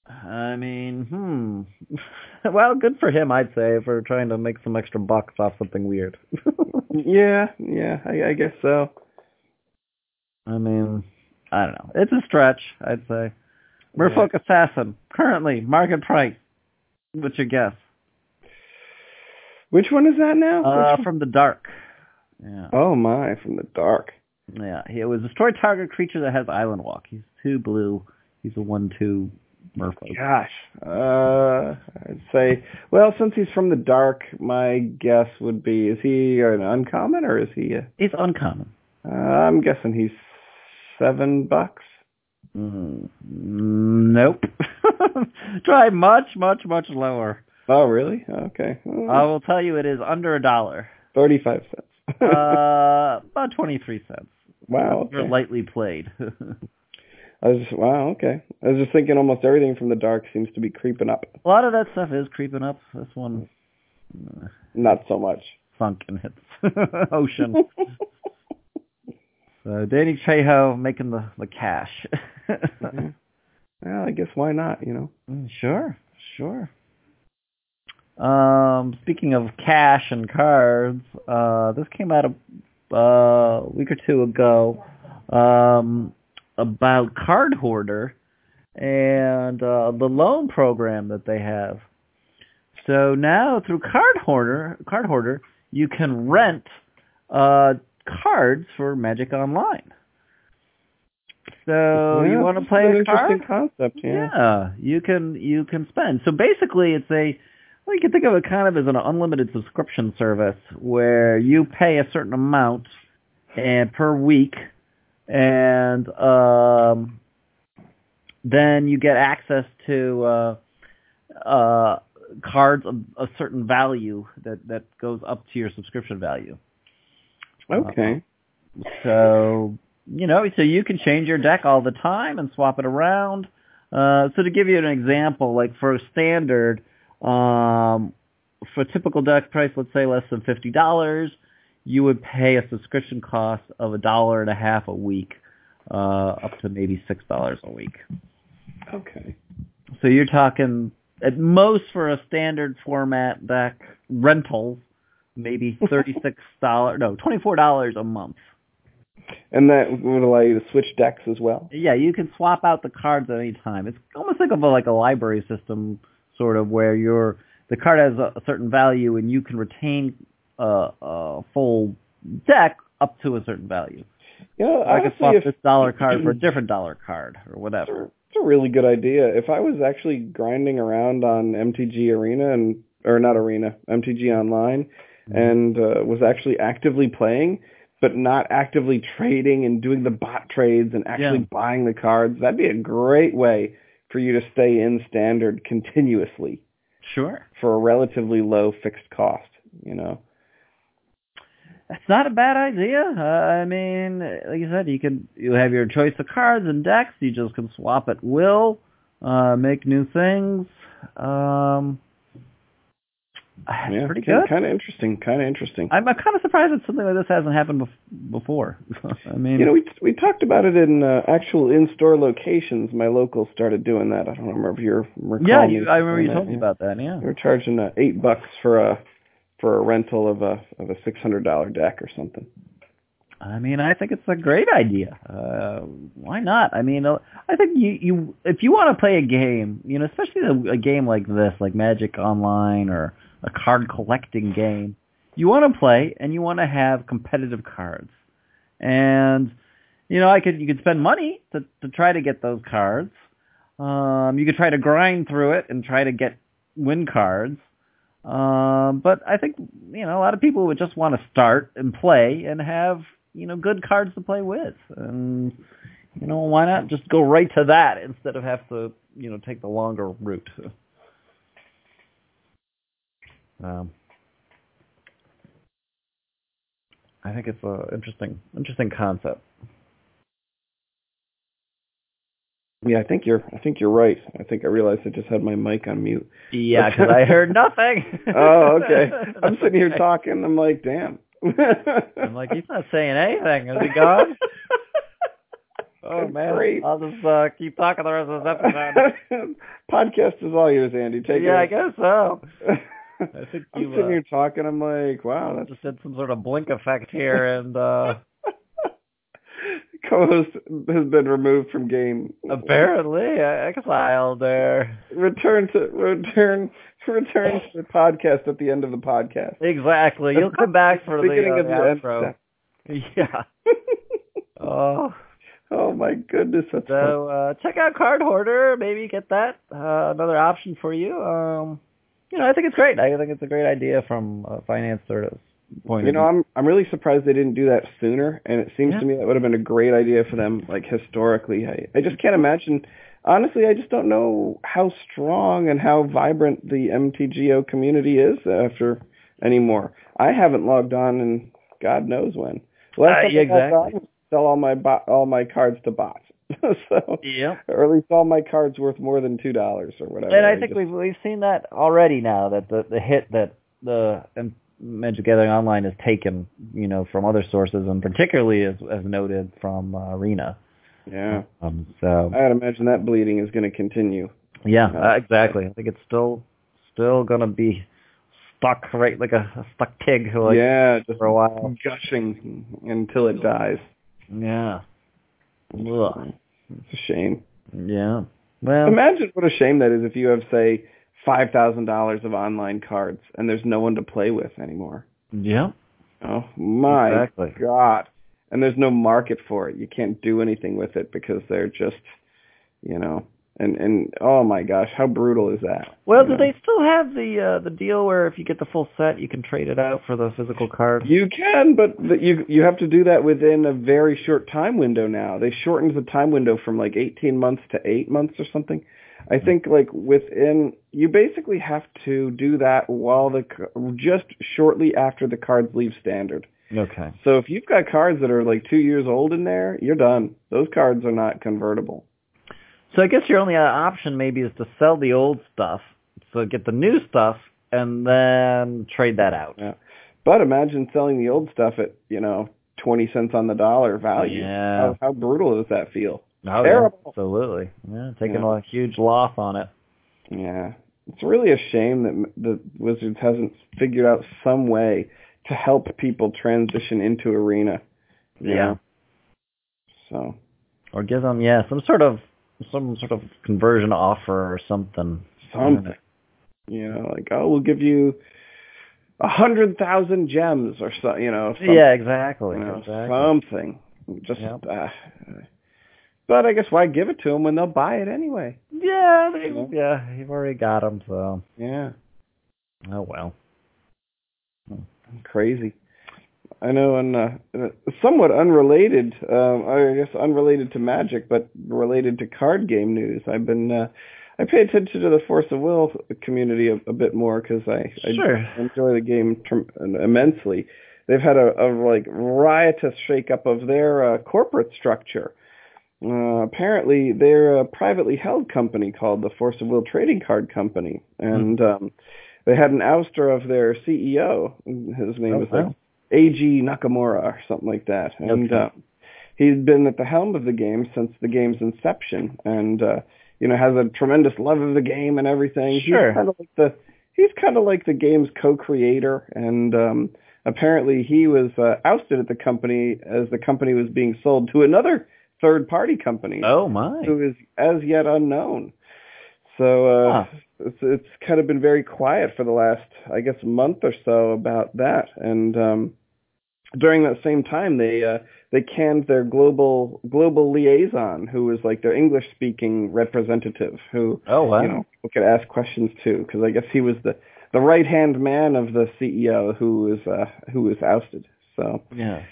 B: I mean, hmm. well, good for him, I'd say, for trying to make some extra bucks off something weird.
A: Yeah, yeah, I, I guess so.
B: I mean, I don't know. It's a stretch, I'd say. Merfolk Assassin, currently market price. What's your guess?
A: Which one is that now?
B: Uh, from the dark. Yeah.
A: oh my, from the dark.
B: Yeah, it was destroy target creature that has island walk. He's two blue. He's a one-two merfolk.
A: Gosh, uh, I'd say. Well, since he's from the dark, my guess would be: is he an uncommon or is he? A,
B: He's uncommon.
A: uh, I'm guessing he's seven bucks.
B: Mm, nope. Try much, much, much lower.
A: Oh, really? Okay.
B: I will tell you, it is under a dollar.
A: Thirty-five cents.
B: Uh, about twenty-three cents.
A: wow.
B: You're lightly played.
A: I was just wow. Okay. I was just thinking almost everything from the dark seems to be creeping up.
B: a lot of that stuff is creeping up. This one uh,
A: Not so much.
B: sunk in its ocean. So Danny Trejo making the the cash.
A: Yeah. Well, I guess why not? You know.
B: Mm, sure, sure. Um, speaking of cash and cards, uh, this came out a uh, week or two ago um, about Cardhoarder and uh, the loan program that they have. So now through Cardhoarder, Card Hoarder, you can rent uh, cards for Magic Online. So
A: yeah,
B: you want to play
A: an
B: a
A: interesting
B: card?
A: concept. Yeah.
B: Yeah, you can you can spend. So basically, it's a well, you can think of it kind of as an unlimited subscription service where you pay a certain amount and per week, and um, then you get access to uh, uh, cards of a certain value that that goes up to your subscription value.
A: Okay.
B: So you know, so you can change your deck all the time and swap it around. Uh, so to give you an example, like for a standard, um, for a typical deck price, let's say less than fifty dollars, you would pay a subscription cost of a dollar and a half a week, uh, up to maybe six dollars a week.
A: Okay.
B: So you're talking at most for a standard format deck rental, maybe thirty six dollars, no, twenty four dollars a month.
A: And that would allow you to switch decks as well.
B: Yeah, you can swap out the cards at any time. It's almost like of a, like a library system, sort of where your the card has a, a certain value and you can retain a, a full deck up to a certain value.
A: You know,
B: I could swap
A: if,
B: this dollar card for a different dollar card or whatever.
A: it's a really good idea. If I was actually grinding around on MTG Arena and or not Arena, MTG Online,
B: Mm-hmm.
A: and uh, was actually actively playing, but not actively trading and doing the bot trades and actually
B: Yeah.
A: buying the cards, that'd be a great way for you to stay in standard continuously
B: Sure.
A: for a relatively low fixed cost. You know.
B: That's not a bad idea. Uh, I mean, like you said, you can you have your choice of cards and decks. You just can swap at will, uh, make new things. Um,
A: yeah,
B: pretty good.
A: Kind of interesting. Kind of interesting.
B: I'm, I'm kind of surprised that something like this hasn't happened bef- before. I mean,
A: You know, we we talked about it in uh, actual in-store locations. My locals started doing that. I don't remember if you're
B: yeah, you, I remember you
A: saying
B: told me about that. Yeah.
A: They were charging uh, eight bucks for a for a rental of a of a six hundred dollar deck or something.
B: I mean, I think it's a great idea. Uh, why not? I mean, uh, I think you, you if you want to play a game, you know, especially a, a game like this, like Magic Online or a card collecting game, you want to play and you want to have competitive cards. And you know, I could you could spend money to to try to get those cards. Um, you could try to grind through it and try to get win cards. Um, but I think you know a lot of people would just want to start and play and have you know good cards to play with, and you know why not just go right to that instead of have to you know take the longer route. Um, I think it's a interesting interesting concept.
A: Yeah, I think you're I think you're right. I think I realized I just had my mic on mute.
B: Yeah, because I heard nothing.
A: Oh, okay. I'm sitting here talking. I'm like, damn.
B: I'm like, he's not saying anything. Is he gone? Oh man,
A: great.
B: I'll just uh, keep talking the rest of this episode.
A: Podcast is all yours, Andy. Take
B: yeah, I guess so.
A: I
B: think
A: I'm
B: you,
A: sitting
B: uh,
A: here talking. I'm like, wow, that's
B: Just did some sort of blink effect here, and uh
A: co-host has been removed from game.
B: apparently I exiled there.
A: Return to return return to the podcast at the end of the podcast.
B: Exactly. You'll come back for the,
A: Beginning
B: uh,
A: of the
B: outro. Yeah. Oh,
A: oh my goodness, that's
B: so uh, check out Cardhoarder. Maybe get that. Uh, another option for you. Um, you know, I think it's great. I think it's a great idea from a finance sort of point
A: You
B: of
A: know, I'm I'm really surprised they didn't do that sooner, and it seems
B: Yeah.
A: to me that would have been a great idea for them, like historically. I I just can't imagine. Honestly, I just don't know how strong and how vibrant the MTGO community is after anymore. I haven't logged on in God knows when. Last
B: Uh, yeah,
A: I
B: exactly.
A: was sell all my bot, all my cards to bots. so,
B: yeah,
A: or at least all my cards worth more than two dollars or whatever.
B: And I think
A: just-
B: we've we've seen that already now that the the hit that the um, Magic Gathering Online is taken, you know, from other sources, and particularly as as noted from uh, Arena.
A: Yeah.
B: Um, so
A: I'd imagine that bleeding is going to continue.
B: yeah,
A: Uh,
B: uh, exactly. I think it's still still gonna be stuck right like a, a stuck pig. Like,
A: yeah, just
B: for a while.
A: gushing until it dies.
B: Yeah. Ugh.
A: It's a shame.
B: Yeah. Well.
A: Imagine what a shame that is if you have, say, five thousand dollars of online cards and there's no one to play with anymore.
B: yeah.
A: Oh my
B: Exactly.
A: god! And there's no market for it. You can't do anything with it because they're just, you know, and and oh my gosh, how brutal is that?
B: Well, do
A: know?
B: they still have the uh, the deal where if you get the full set, you can trade it out for the physical card?
A: You can, but the, you you have to do that within a very short time window now. They shortened the time window from like 18 months to 8 months or something. I think like within you basically have to do that while the c- just shortly after the cards leave standard.
B: Okay.
A: So if you've got cards that are like 2 years old in there, you're done. Those cards are not convertible.
B: So I guess your only option maybe is to sell the old stuff, so get the new stuff, and then trade that out.
A: Yeah. But imagine selling the old stuff at, you know, 20 cents on the dollar value.
B: Yeah.
A: How, how brutal does that feel?
B: Oh,
A: Terrible.
B: Yeah, absolutely. Yeah, taking
A: Yeah.
B: a huge loss on it.
A: Yeah. It's really a shame that the Wizards hasn't figured out some way to help people transition into Arena.
B: Yeah.
A: know? So,
B: Or give them, yeah, some sort of some sort of conversion offer or something.
A: something. You know, like, oh, we'll give you a hundred thousand gems or so, you know. Something,
B: Yeah, exactly.
A: you know,
B: exactly.
A: something. Just,
B: Yep.
A: uh, but I guess why give it to them when they'll buy it anyway?
B: Yeah, they,
A: Yeah.
B: yeah, you've already got them, so
A: Yeah.
B: oh well.
A: crazy. I know, and uh, somewhat unrelated, um, I guess unrelated to Magic, but related to card game news. I've been, uh, I pay attention to the Force of Will community a, a bit more because I, I enjoy the game trem- immensely. They've had a, a like riotous shakeup of their uh, corporate structure. Uh, apparently, they're a privately held company called the Force of Will Trading Card Company, and um, they had an ouster of their CEO. His name
B: Oh,
A: was like
B: wow.
A: A.G. Nakamura or something like that. And
B: Okay.
A: uh, he's been at the helm of the game since the game's inception, and uh, you know has a tremendous love of the game and everything.
B: Sure.
A: He's kind of like the he's kind of like the game's co-creator, and um, apparently he was uh, ousted at the company as the company was being sold to another third-party company
B: Oh my.
A: who is as yet unknown. So uh,
B: Huh.
A: it's, it's kind of been very quiet for the last, I guess, month or so about that. And um, during that same time, they uh, they canned their global global liaison, who was like their English speaking representative, who
B: Oh wow.
A: you know could ask questions to, because I guess he was the the right hand man of the CEO who was uh, who was ousted. So
B: yeah.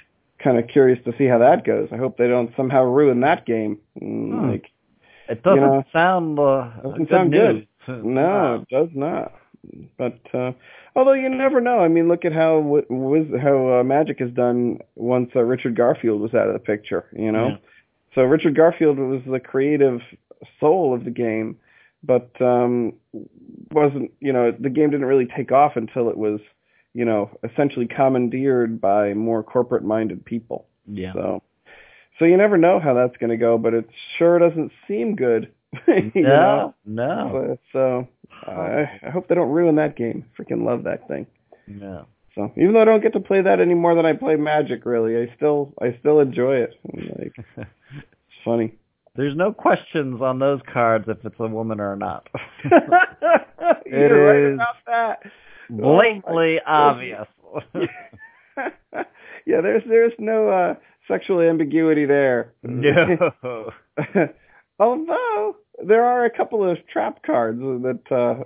A: kind of curious to see how that goes. I hope they don't somehow ruin that game. Mm,
B: Hmm.
A: Like
B: It doesn't
A: know,
B: sound uh,
A: doesn't
B: good
A: sound
B: news.
A: No, it does not. But uh, although you never know. I mean, look at how was how uh, Magic has done once uh, Richard Garfield was out of the picture. You know,
B: Yeah.
A: so Richard Garfield was the creative soul of the game, but um, wasn't. You know, the game didn't really take off until it was, you know, essentially commandeered by more corporate-minded people.
B: Yeah.
A: So, so you never know how that's going to go, but it sure doesn't seem good. you know?
B: no. No.
A: So, so I, I hope they don't ruin that game. Freaking love that thing.
B: No.
A: So even though I don't get to play that any more than I play Magic, really, I still I still enjoy it. Like it's funny.
B: There's no questions on those cards if it's a woman or not.
A: You're right about that.
B: Blatantly
A: Oh,
B: obvious.
A: yeah, there's there's no uh, sexual ambiguity there.
B: no.
A: Although there are a couple of trap cards that uh,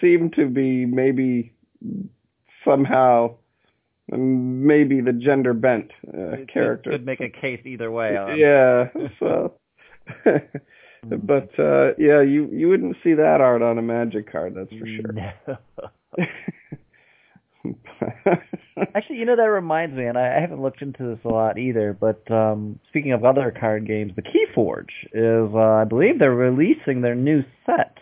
A: seem to be maybe somehow maybe the gender bent uh,
B: It
A: character.
B: Could make a case either way.
A: Yeah. So, but uh, yeah, you you wouldn't see that art on a magic card, that's for sure.
B: No. Actually, you know that reminds me, and I, I haven't looked into this a lot either. But um, speaking of other card games, the KeyForge is, uh, I believe, they're releasing their new set.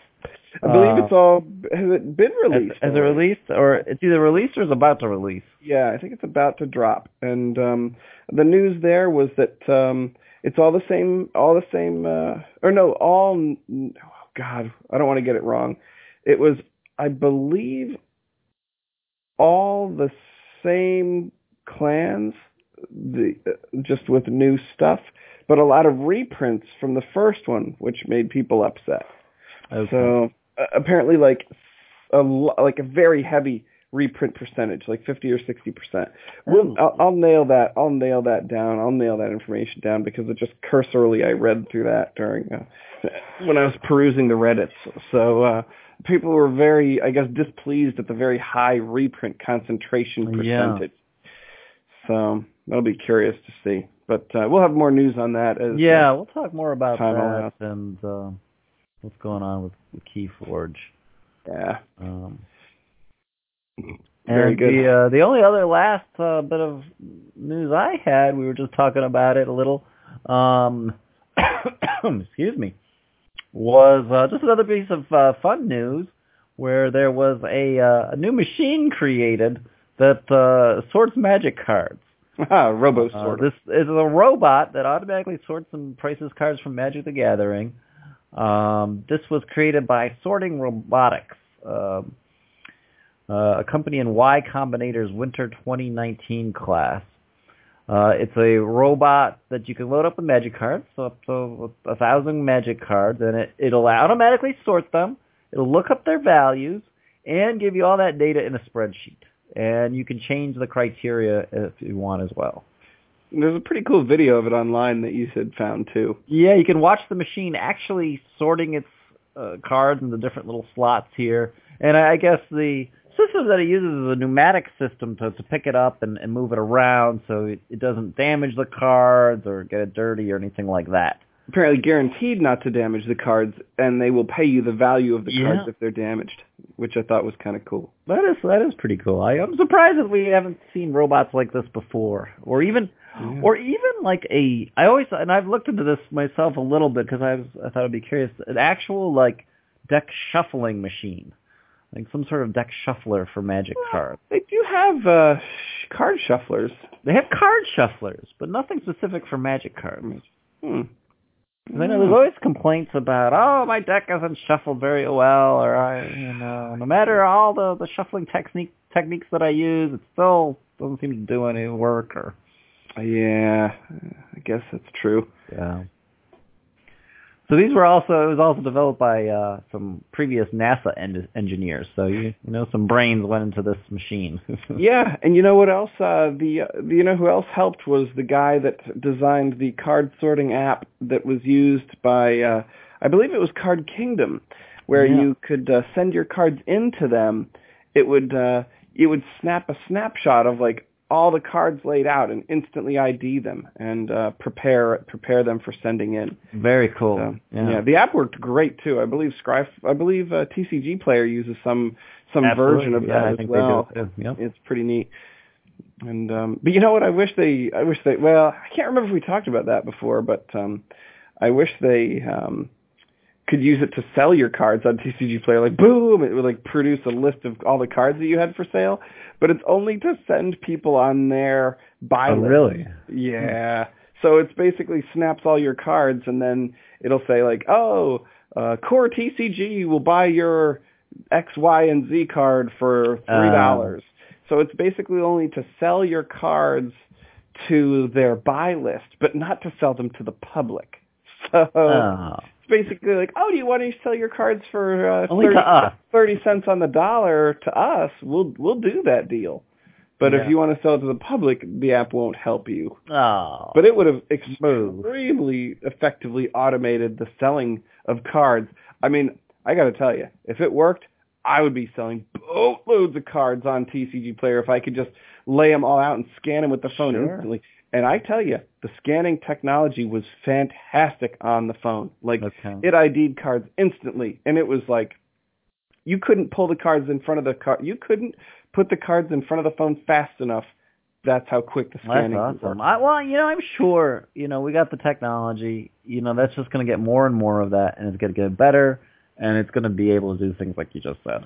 A: I believe
B: Uh,
A: it's all has it been released?
B: has it
A: already?
B: released, or it's either released or is about to release?
A: Yeah, I think it's about to drop. And um the news there was that um it's all the same all the same uh or no, all oh god, I don't want to get it wrong. It was I believe all the same clans the uh, just with new stuff, but a lot of reprints from the first one which made people upset.
B: Okay.
A: So uh, apparently, like a like a very heavy reprint percentage, like fifty or sixty percent. We'll,
B: Oh.
A: I'll, I'll nail that. I'll nail that down. I'll nail that information down because it just cursorily I read through that during uh, when I was perusing the Reddits. So uh, people were very, I guess, displeased at the very high reprint concentration percentage. Yeah. So that'll be curious to see. But uh, we'll have more news on that as uh,
B: yeah, we'll talk more about that
A: allows.
B: and uh, what's going on with, with KeyForge.
A: yeah.
B: Um,
A: Very
B: and
A: good.
B: The uh, the only other last uh, bit of news I had, we were just talking about it a little. Um, excuse me, was uh, just another piece of uh, fun news where there was a uh, a new machine created that uh, sorts magic cards.
A: Robo
B: Uh,
A: sort
B: this is a robot that automatically sorts and prices cards from Magic the Gathering. Um, this was created by Sorting Robotics, um, uh, a company in Y Combinator's Winter 2019 class. Uh, it's a robot that you can load up with magic cards, so up to a thousand magic cards, and it, it'll automatically sort them. It'll look up their values and give you all that data in a spreadsheet. And you can change the criteria if you want as well.
A: There's a pretty cool video of it online that you had found too.
B: Yeah, you can watch the machine actually sorting its uh, cards into different little slots here. And I I guess the system that it uses is a pneumatic system to, to pick it up and, and move it around so it, it doesn't damage the cards or get it dirty or anything like that.
A: Apparently guaranteed not to damage the cards, and they will pay you the value of the
B: Yeah.
A: cards if they're damaged, which I thought was kind of cool.
B: That is that is pretty cool. I, I'm surprised that we haven't seen robots like this before, or even
A: Yeah.
B: or even like a I always and I've looked into this myself a little bit because I was I thought I'd be curious an actual like deck shuffling machine, like some sort of deck shuffler for Magic cards.
A: They do have uh, sh- card shufflers.
B: They have card shufflers, but nothing specific for Magic cards.
A: Hmm.
B: 'Cause I know there's always complaints about oh my deck isn't shuffled very well, or I you know no matter all the the shuffling technique techniques that I use, it still doesn't seem to do any work or
A: Yeah, I guess that's true.
B: Yeah. So these were also it was also developed by uh, some previous NASA en- engineers. So you, you know some brains went into this machine.
A: Yeah, and you know what else? Uh, the, uh, the you know who else helped was the guy that designed the card sorting app that was used by uh, I believe it was Card Kingdom, where
B: Yeah.
A: you could uh, send your cards into them. It would uh, it would snap a snapshot of like all the cards laid out and instantly ID them and uh, prepare prepare them for sending in.
B: Very cool.
A: So,
B: yeah.
A: yeah, the app worked great too. I believe Scry, I believe uh, TCG Player uses some some
B: Absolutely.
A: version of
B: yeah,
A: that
B: I
A: as
B: think
A: well
B: they do. too. Yep.
A: it's pretty neat. And um but you know what? I wish they I wish they well, I can't remember if we talked about that before, but um I wish they um could use it to sell your cards on TCG Player. Like boom, it would like produce a list of all the cards that you had for sale, but it's only to send people on their buy list.
B: Oh,
A: list.
B: really?
A: Yeah. So it's basically snaps all your cards and then it'll say like, oh, uh, Core TCG will buy your X, Y, and Z card for three dollars. so it's basically only to sell your cards to their buy list, but not to sell them to the public. So
B: Oh.
A: Basically like, oh, do you want to sell your cards for uh,
B: Only
A: 30,
B: to us.
A: 30 cents on the dollar to us? We'll we'll do that deal. But
B: Yeah.
A: if you want to sell it to the public, the app won't help you.
B: Oh.
A: But it would have extremely effectively automated the selling of cards. I mean, I got to tell you, if it worked, I would be selling boatloads of cards on TCG Player if I could just lay them all out and scan them with the phone
B: Sure.
A: instantly. And I tell you, the scanning technology was fantastic on the phone. Like
B: okay.
A: it ID'd cards instantly, and it was like you couldn't pull the cards in front of the car. You couldn't put the cards in front of the phone fast enough. That's how quick the scanning
B: That's awesome. I, well, you know, I'm sure, you know, we got the technology. You know, that's just going to get more and more of that, and it's going to get better. and it's going to be able to do things like you just said.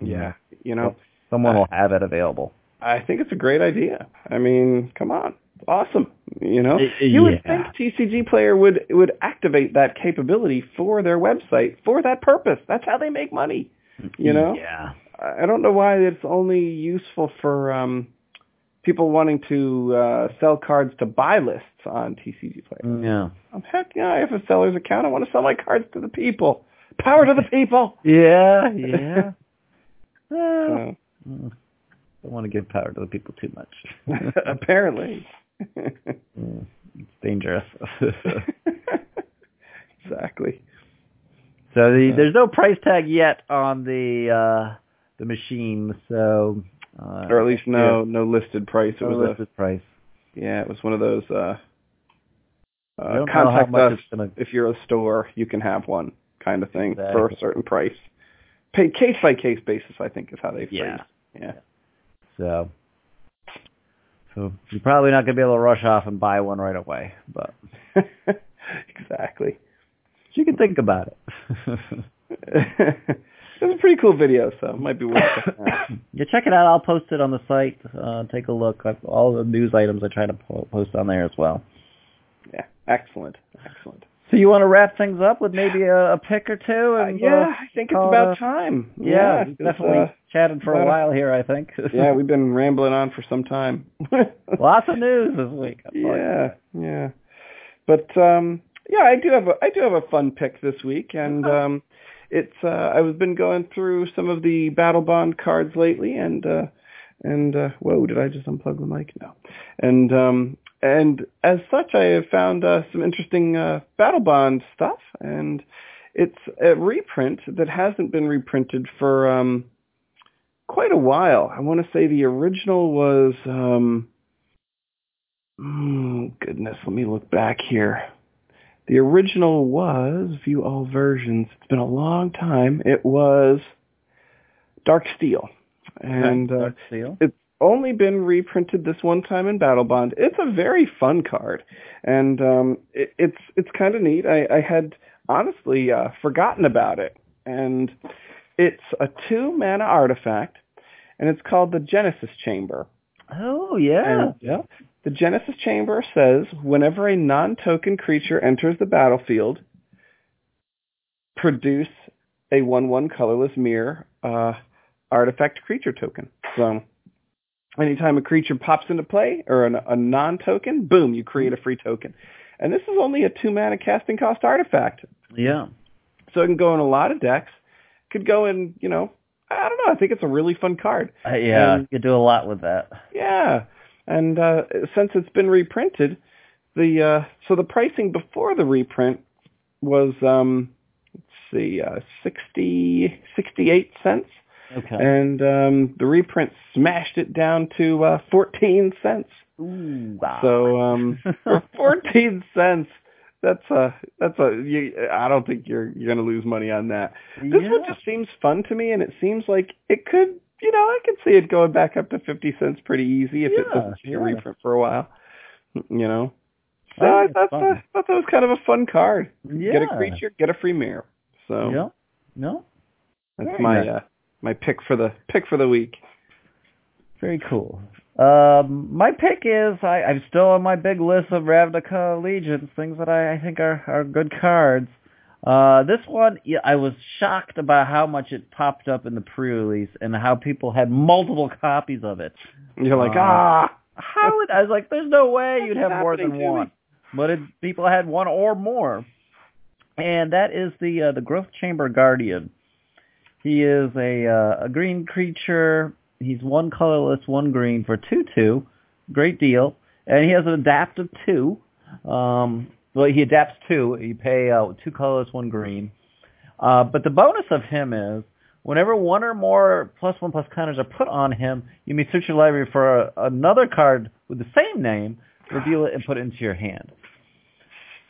A: Yeah, you know,
B: Someone will have it available.
A: I think it's a great idea. I mean, come on, awesome. You know,
B: Y-
A: you would think TCG Player would would activate that capability for their website for that purpose. That's how they make money. You know,
B: Yeah.
A: I don't know why it's only useful for um, people wanting to uh, sell cards to buy lists on TCG Player.
B: Yeah.
A: Um, heck yeah, I have a seller's account. I want to sell my cards to the people. Power to the people.
B: Yeah. Yeah.
A: So,
B: mm, don't want to give power to the people too much.
A: apparently.
B: Mm, it's dangerous.
A: exactly.
B: So the,
A: Yeah.
B: there's no price tag yet on the uh, the machine, so uh,
A: or at least no no listed price. It
B: no
A: was a
B: listed price.
A: yeah, it was one of those uh, uh
B: don't know how
A: contact us
B: gonna.
A: if you're a store, you can have one kind of thing for a certain price. Pay case by case basis, I think is how they phrase.
B: Yeah.
A: Yeah.
B: So so you're probably not gonna be able to rush off and buy one right away, but
A: exactly.
B: you can think about it.
A: it was a pretty cool video, so it might be worth out.
B: yeah, check it out. I'll post it on the site. Uh, take a look. I've, all the news items I try to po- post on there as well.
A: Yeah, excellent, excellent.
B: So you want to wrap things up with maybe a, a pick or two?
A: Uh,
B: And,
A: yeah,
B: uh,
A: I think it's about time.
B: yeah,
A: it's,
B: definitely
A: uh,
B: chatted for a while here. I think.
A: yeah, we've been rambling on for some time.
B: lots of news this week. I'll tell you
A: yeah, yeah. But um yeah, I do have a I do have a fun pick this week and um it's uh I've been going through some of the Battlebond cards lately and uh and uh whoa, did I just unplug the mic? No. And um and as such I have found uh some interesting uh Battlebond stuff and it's a reprint that hasn't been reprinted for um quite a while. I want to say the original was um Oh, goodness, let me look back here. The original was view all versions. It's been a long time. It was Dark Steel, and uh,
B: Dark Steel.
A: it's only been reprinted this one time in Battlebond. It's a very fun card, and um, it, it's it's kind of neat. I, I had honestly uh, forgotten about it, and it's a two mana artifact, and it's called the Genesis Chamber.
B: Oh yeah,
A: And-
B: yeah.
A: The Genesis Chamber says whenever a non-token creature enters the battlefield, produce a 1-1 colorless mirror uh, artifact creature token. So anytime a creature pops into play or an, a non-token, boom, you create a free token. And this is only a two-mana casting cost artifact.
B: Yeah.
A: So it can go in a lot of decks. Could go in, you know, I don't know. I think it's a really fun card.
B: Uh, yeah,
A: And-
B: you could do a lot with that.
A: Yeah, and uh, since it's been reprinted, the uh, so the pricing before the reprint was um, let's see, uh, 60, 68 cents,
B: Okay.
A: and um, the reprint smashed it down to uh, fourteen cents.
B: Ooh, wow.
A: So um, for fourteen cents, that's a that's a you, I don't think you're you're gonna lose money on that. This one just seems fun to me, and it seems like it could, you know, I could see it going back up to fifty cents pretty easy if it doesn't see a reprint for a while. You know, so
B: I
A: I thought, that, thought that was kind of a fun card.
B: yeah.
A: Get a creature, get a free mirror. So
B: Yeah. No.
A: that's
B: Very
A: my
B: nice.
A: uh, my pick for the pick for the week.
B: Very cool. Um, my pick is I, I'm still on my big list of Ravnica Allegiance, things that I, I think are, are good cards. Uh, this one, I was shocked about how much it popped up in the pre-release and how people had multiple copies of it.
A: You're like,
B: Uh,
A: ah,
B: How would I was like, there's no way you'd have more than
A: happening to me?
B: one, but it, people had one or more, and that is the uh, the Growth Chamber Guardian. He is a uh, a green creature. He's one colorless, one green for two two. Great deal, and he has an adaptive two. Um, well, he adapts two. You pay uh, two colorless, one green. Uh, but the bonus of him is whenever one or more plus one plus counters are put on him, you may search your library for a, another card with the same name, reveal it, and put it into your hand.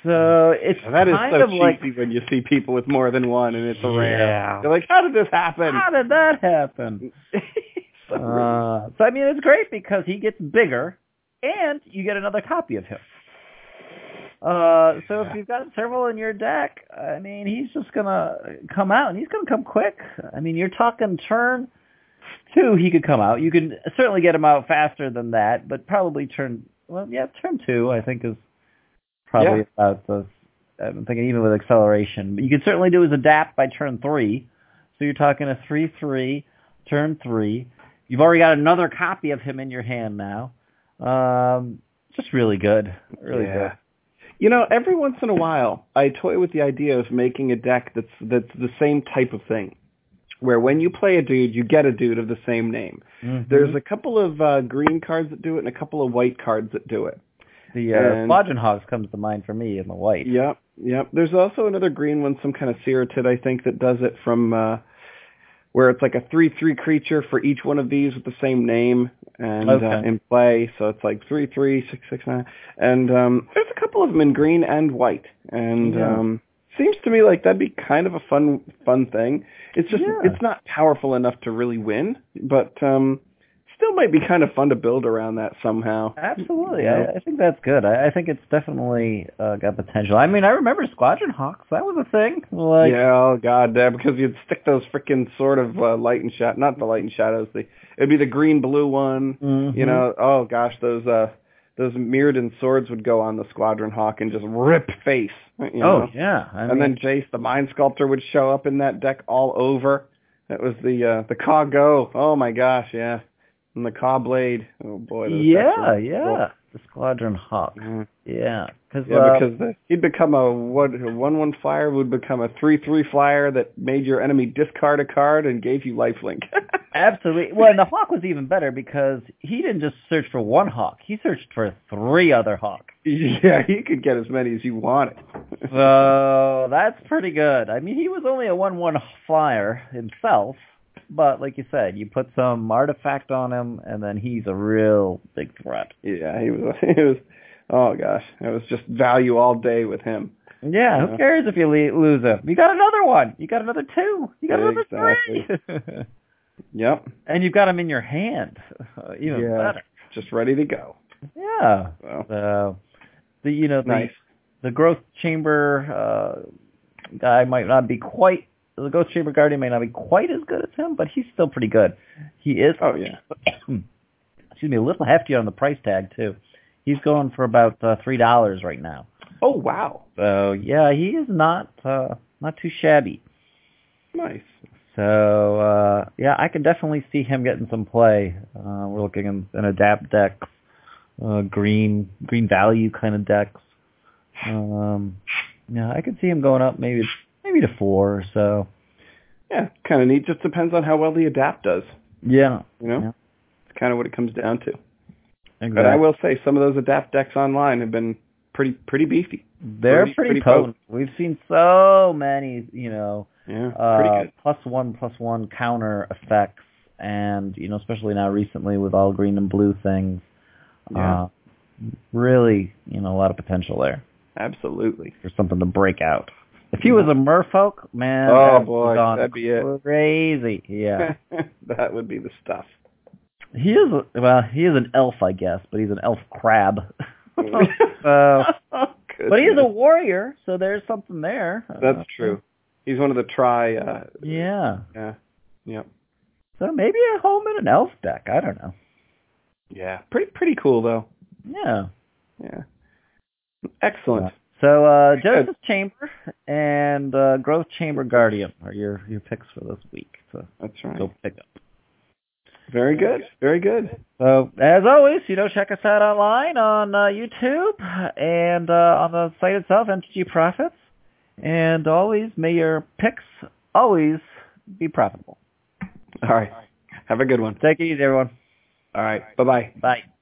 B: So it's
A: that is
B: kind
A: so
B: of like
A: cheesy when you see people with more than one and it's a rare.
B: Yeah.
A: You're like, how did this happen?
B: how did that happen?
A: So
B: Uh, so I mean, it's great because he gets bigger, and you get another copy of him. Uh, so if you've got several in your deck, I mean, he's just gonna come out, and he's gonna come quick. I mean, you're talking turn two, he could come out. You can certainly get him out faster than that, but probably turn well, yeah, turn two, I think is probably
A: Yeah.
B: about the. I'm thinking even with acceleration, but you could certainly do is adapt by turn three. So you're talking a three three, turn three. You've already got another copy of him in your hand now. Um, just really good, really
A: yeah.
B: good.
A: You know, every once in a while, I toy with the idea of making a deck that's that's the same type of thing, where when you play a dude, you get a dude of the same name.
B: Mhm.
A: There's a couple of uh, green cards that do it, and a couple of white cards that do it.
B: The uh,
A: and-
B: comes to mind for me in the white.
A: Yep, yep. There's also another green one, some kind of Ceratid, I think, that does it from uh, where it's like a three-three creature for each one of these with the same name and uh, in play. So it's like three three six six nine, and um, there's a couple of them in green and white, and
B: Yeah.
A: um, seems to me like that'd be kind of a fun fun thing. It's just
B: Yeah.
A: it's not powerful enough to really win, but um, still might be kind of fun to build around that somehow.
B: Absolutely,
A: Yeah.
B: I, I think that's good. I, I think it's definitely uh, got potential. I mean, I remember Squadron Hawks. That was a thing. Like,
A: yeah, oh god, yeah, because you'd stick those freaking sort of uh, light and shadow, not the light and shadows. The it'd be the green blue one.
B: mhm.
A: You know, oh gosh, those uh those Mirrodin swords would go on the Squadron Hawk and just rip face. You
B: Oh
A: know?
B: yeah. I
A: and
B: mean,
A: then Jace, the Mind Sculptor, would show up in that deck all over. That was the uh the Caw Go. Oh my gosh, yeah. And the Blade. Oh boy.
B: yeah, yeah. The Squadron Hawk.
A: cool. Yeah.
B: Cause,
A: Yeah,
B: uh,
A: because the, he'd become a what a one one flyer would become a three three flyer that made your enemy discard a card and gave you lifelink.
B: absolutely. Well, and the Hawk was even better because he didn't just search for one Hawk. He searched for three other Hawks.
A: yeah, he could get as many as he wanted.
B: So that's pretty good. I mean, he was only a one-one flyer himself, but like you said, you put some artifact on him, and then he's a real big threat.
A: yeah, he was. He was. Oh gosh, it was just value all day with him.
B: Yeah, who cares if you le- lose him? You got another one. You got another two. You got another three.
A: Yep,
B: and you've got him in your hand. Uh, even
A: Yeah.
B: better.
A: just ready to go.
B: Yeah.
A: So
B: So the you know the
A: nice.
B: the growth chamber uh, guy might not be quite the growth chamber guardian may not be quite as good as him, but he's still pretty good. He is
A: Oh yeah.
B: excuse me, a little hefty on the price tag too. He's going for about uh, three dollars right now.
A: Oh wow.
B: So yeah, he is not uh, not too shabby.
A: Nice.
B: So uh, yeah, I can definitely see him getting some play. Uh, we're looking in, in adapt decks, uh, green green value kind of decks. Um, yeah, I could see him going up maybe maybe to four so.
A: Yeah, kind of neat. Just depends on how well the adapt does.
B: Yeah,
A: You know,
B: Yeah.
A: it's kind of what it comes down to.
B: exactly.
A: But I will say, some of those adapt decks online have been pretty pretty beefy.
B: They're
A: pretty-
B: pretty,
A: pretty
B: potent. We've seen so many, you know,
A: Yeah,
B: uh,
A: pretty good.
B: plus one plus one counter effects, and you know, especially now recently with all green and blue things.
A: Yeah.
B: Uh, really, you know, a lot of potential there
A: Absolutely.
B: for something to break out. If he was a merfolk, man,
A: Oh,
B: that would
A: boy, that'd be it.
B: Crazy, yeah.
A: that would be the stuff.
B: he is a, well, he is an elf, I guess, but he's an elf crab. so, but he is a warrior, so there's something there.
A: That's
B: Uh,
A: true. He's one of the try. Uh,
B: Yeah.
A: Yeah. Yep.
B: So maybe a home in an elf deck. I don't know.
A: Yeah. Pretty pretty cool though.
B: Yeah.
A: Yeah. Excellent.
B: So uh. Joseph Chamber and uh Growth Chamber Guardian are your your picks for this week. So
A: That's right.
B: go pick up.
A: Very good. Very good.
B: So as always, you know, check us out online on uh, YouTube and uh, on the site itself, MTG Profits. And always, may your picks always be profitable.
A: All right. Have a good one.
B: Take it easy, everyone.
A: All right. Bye bye.
B: Bye.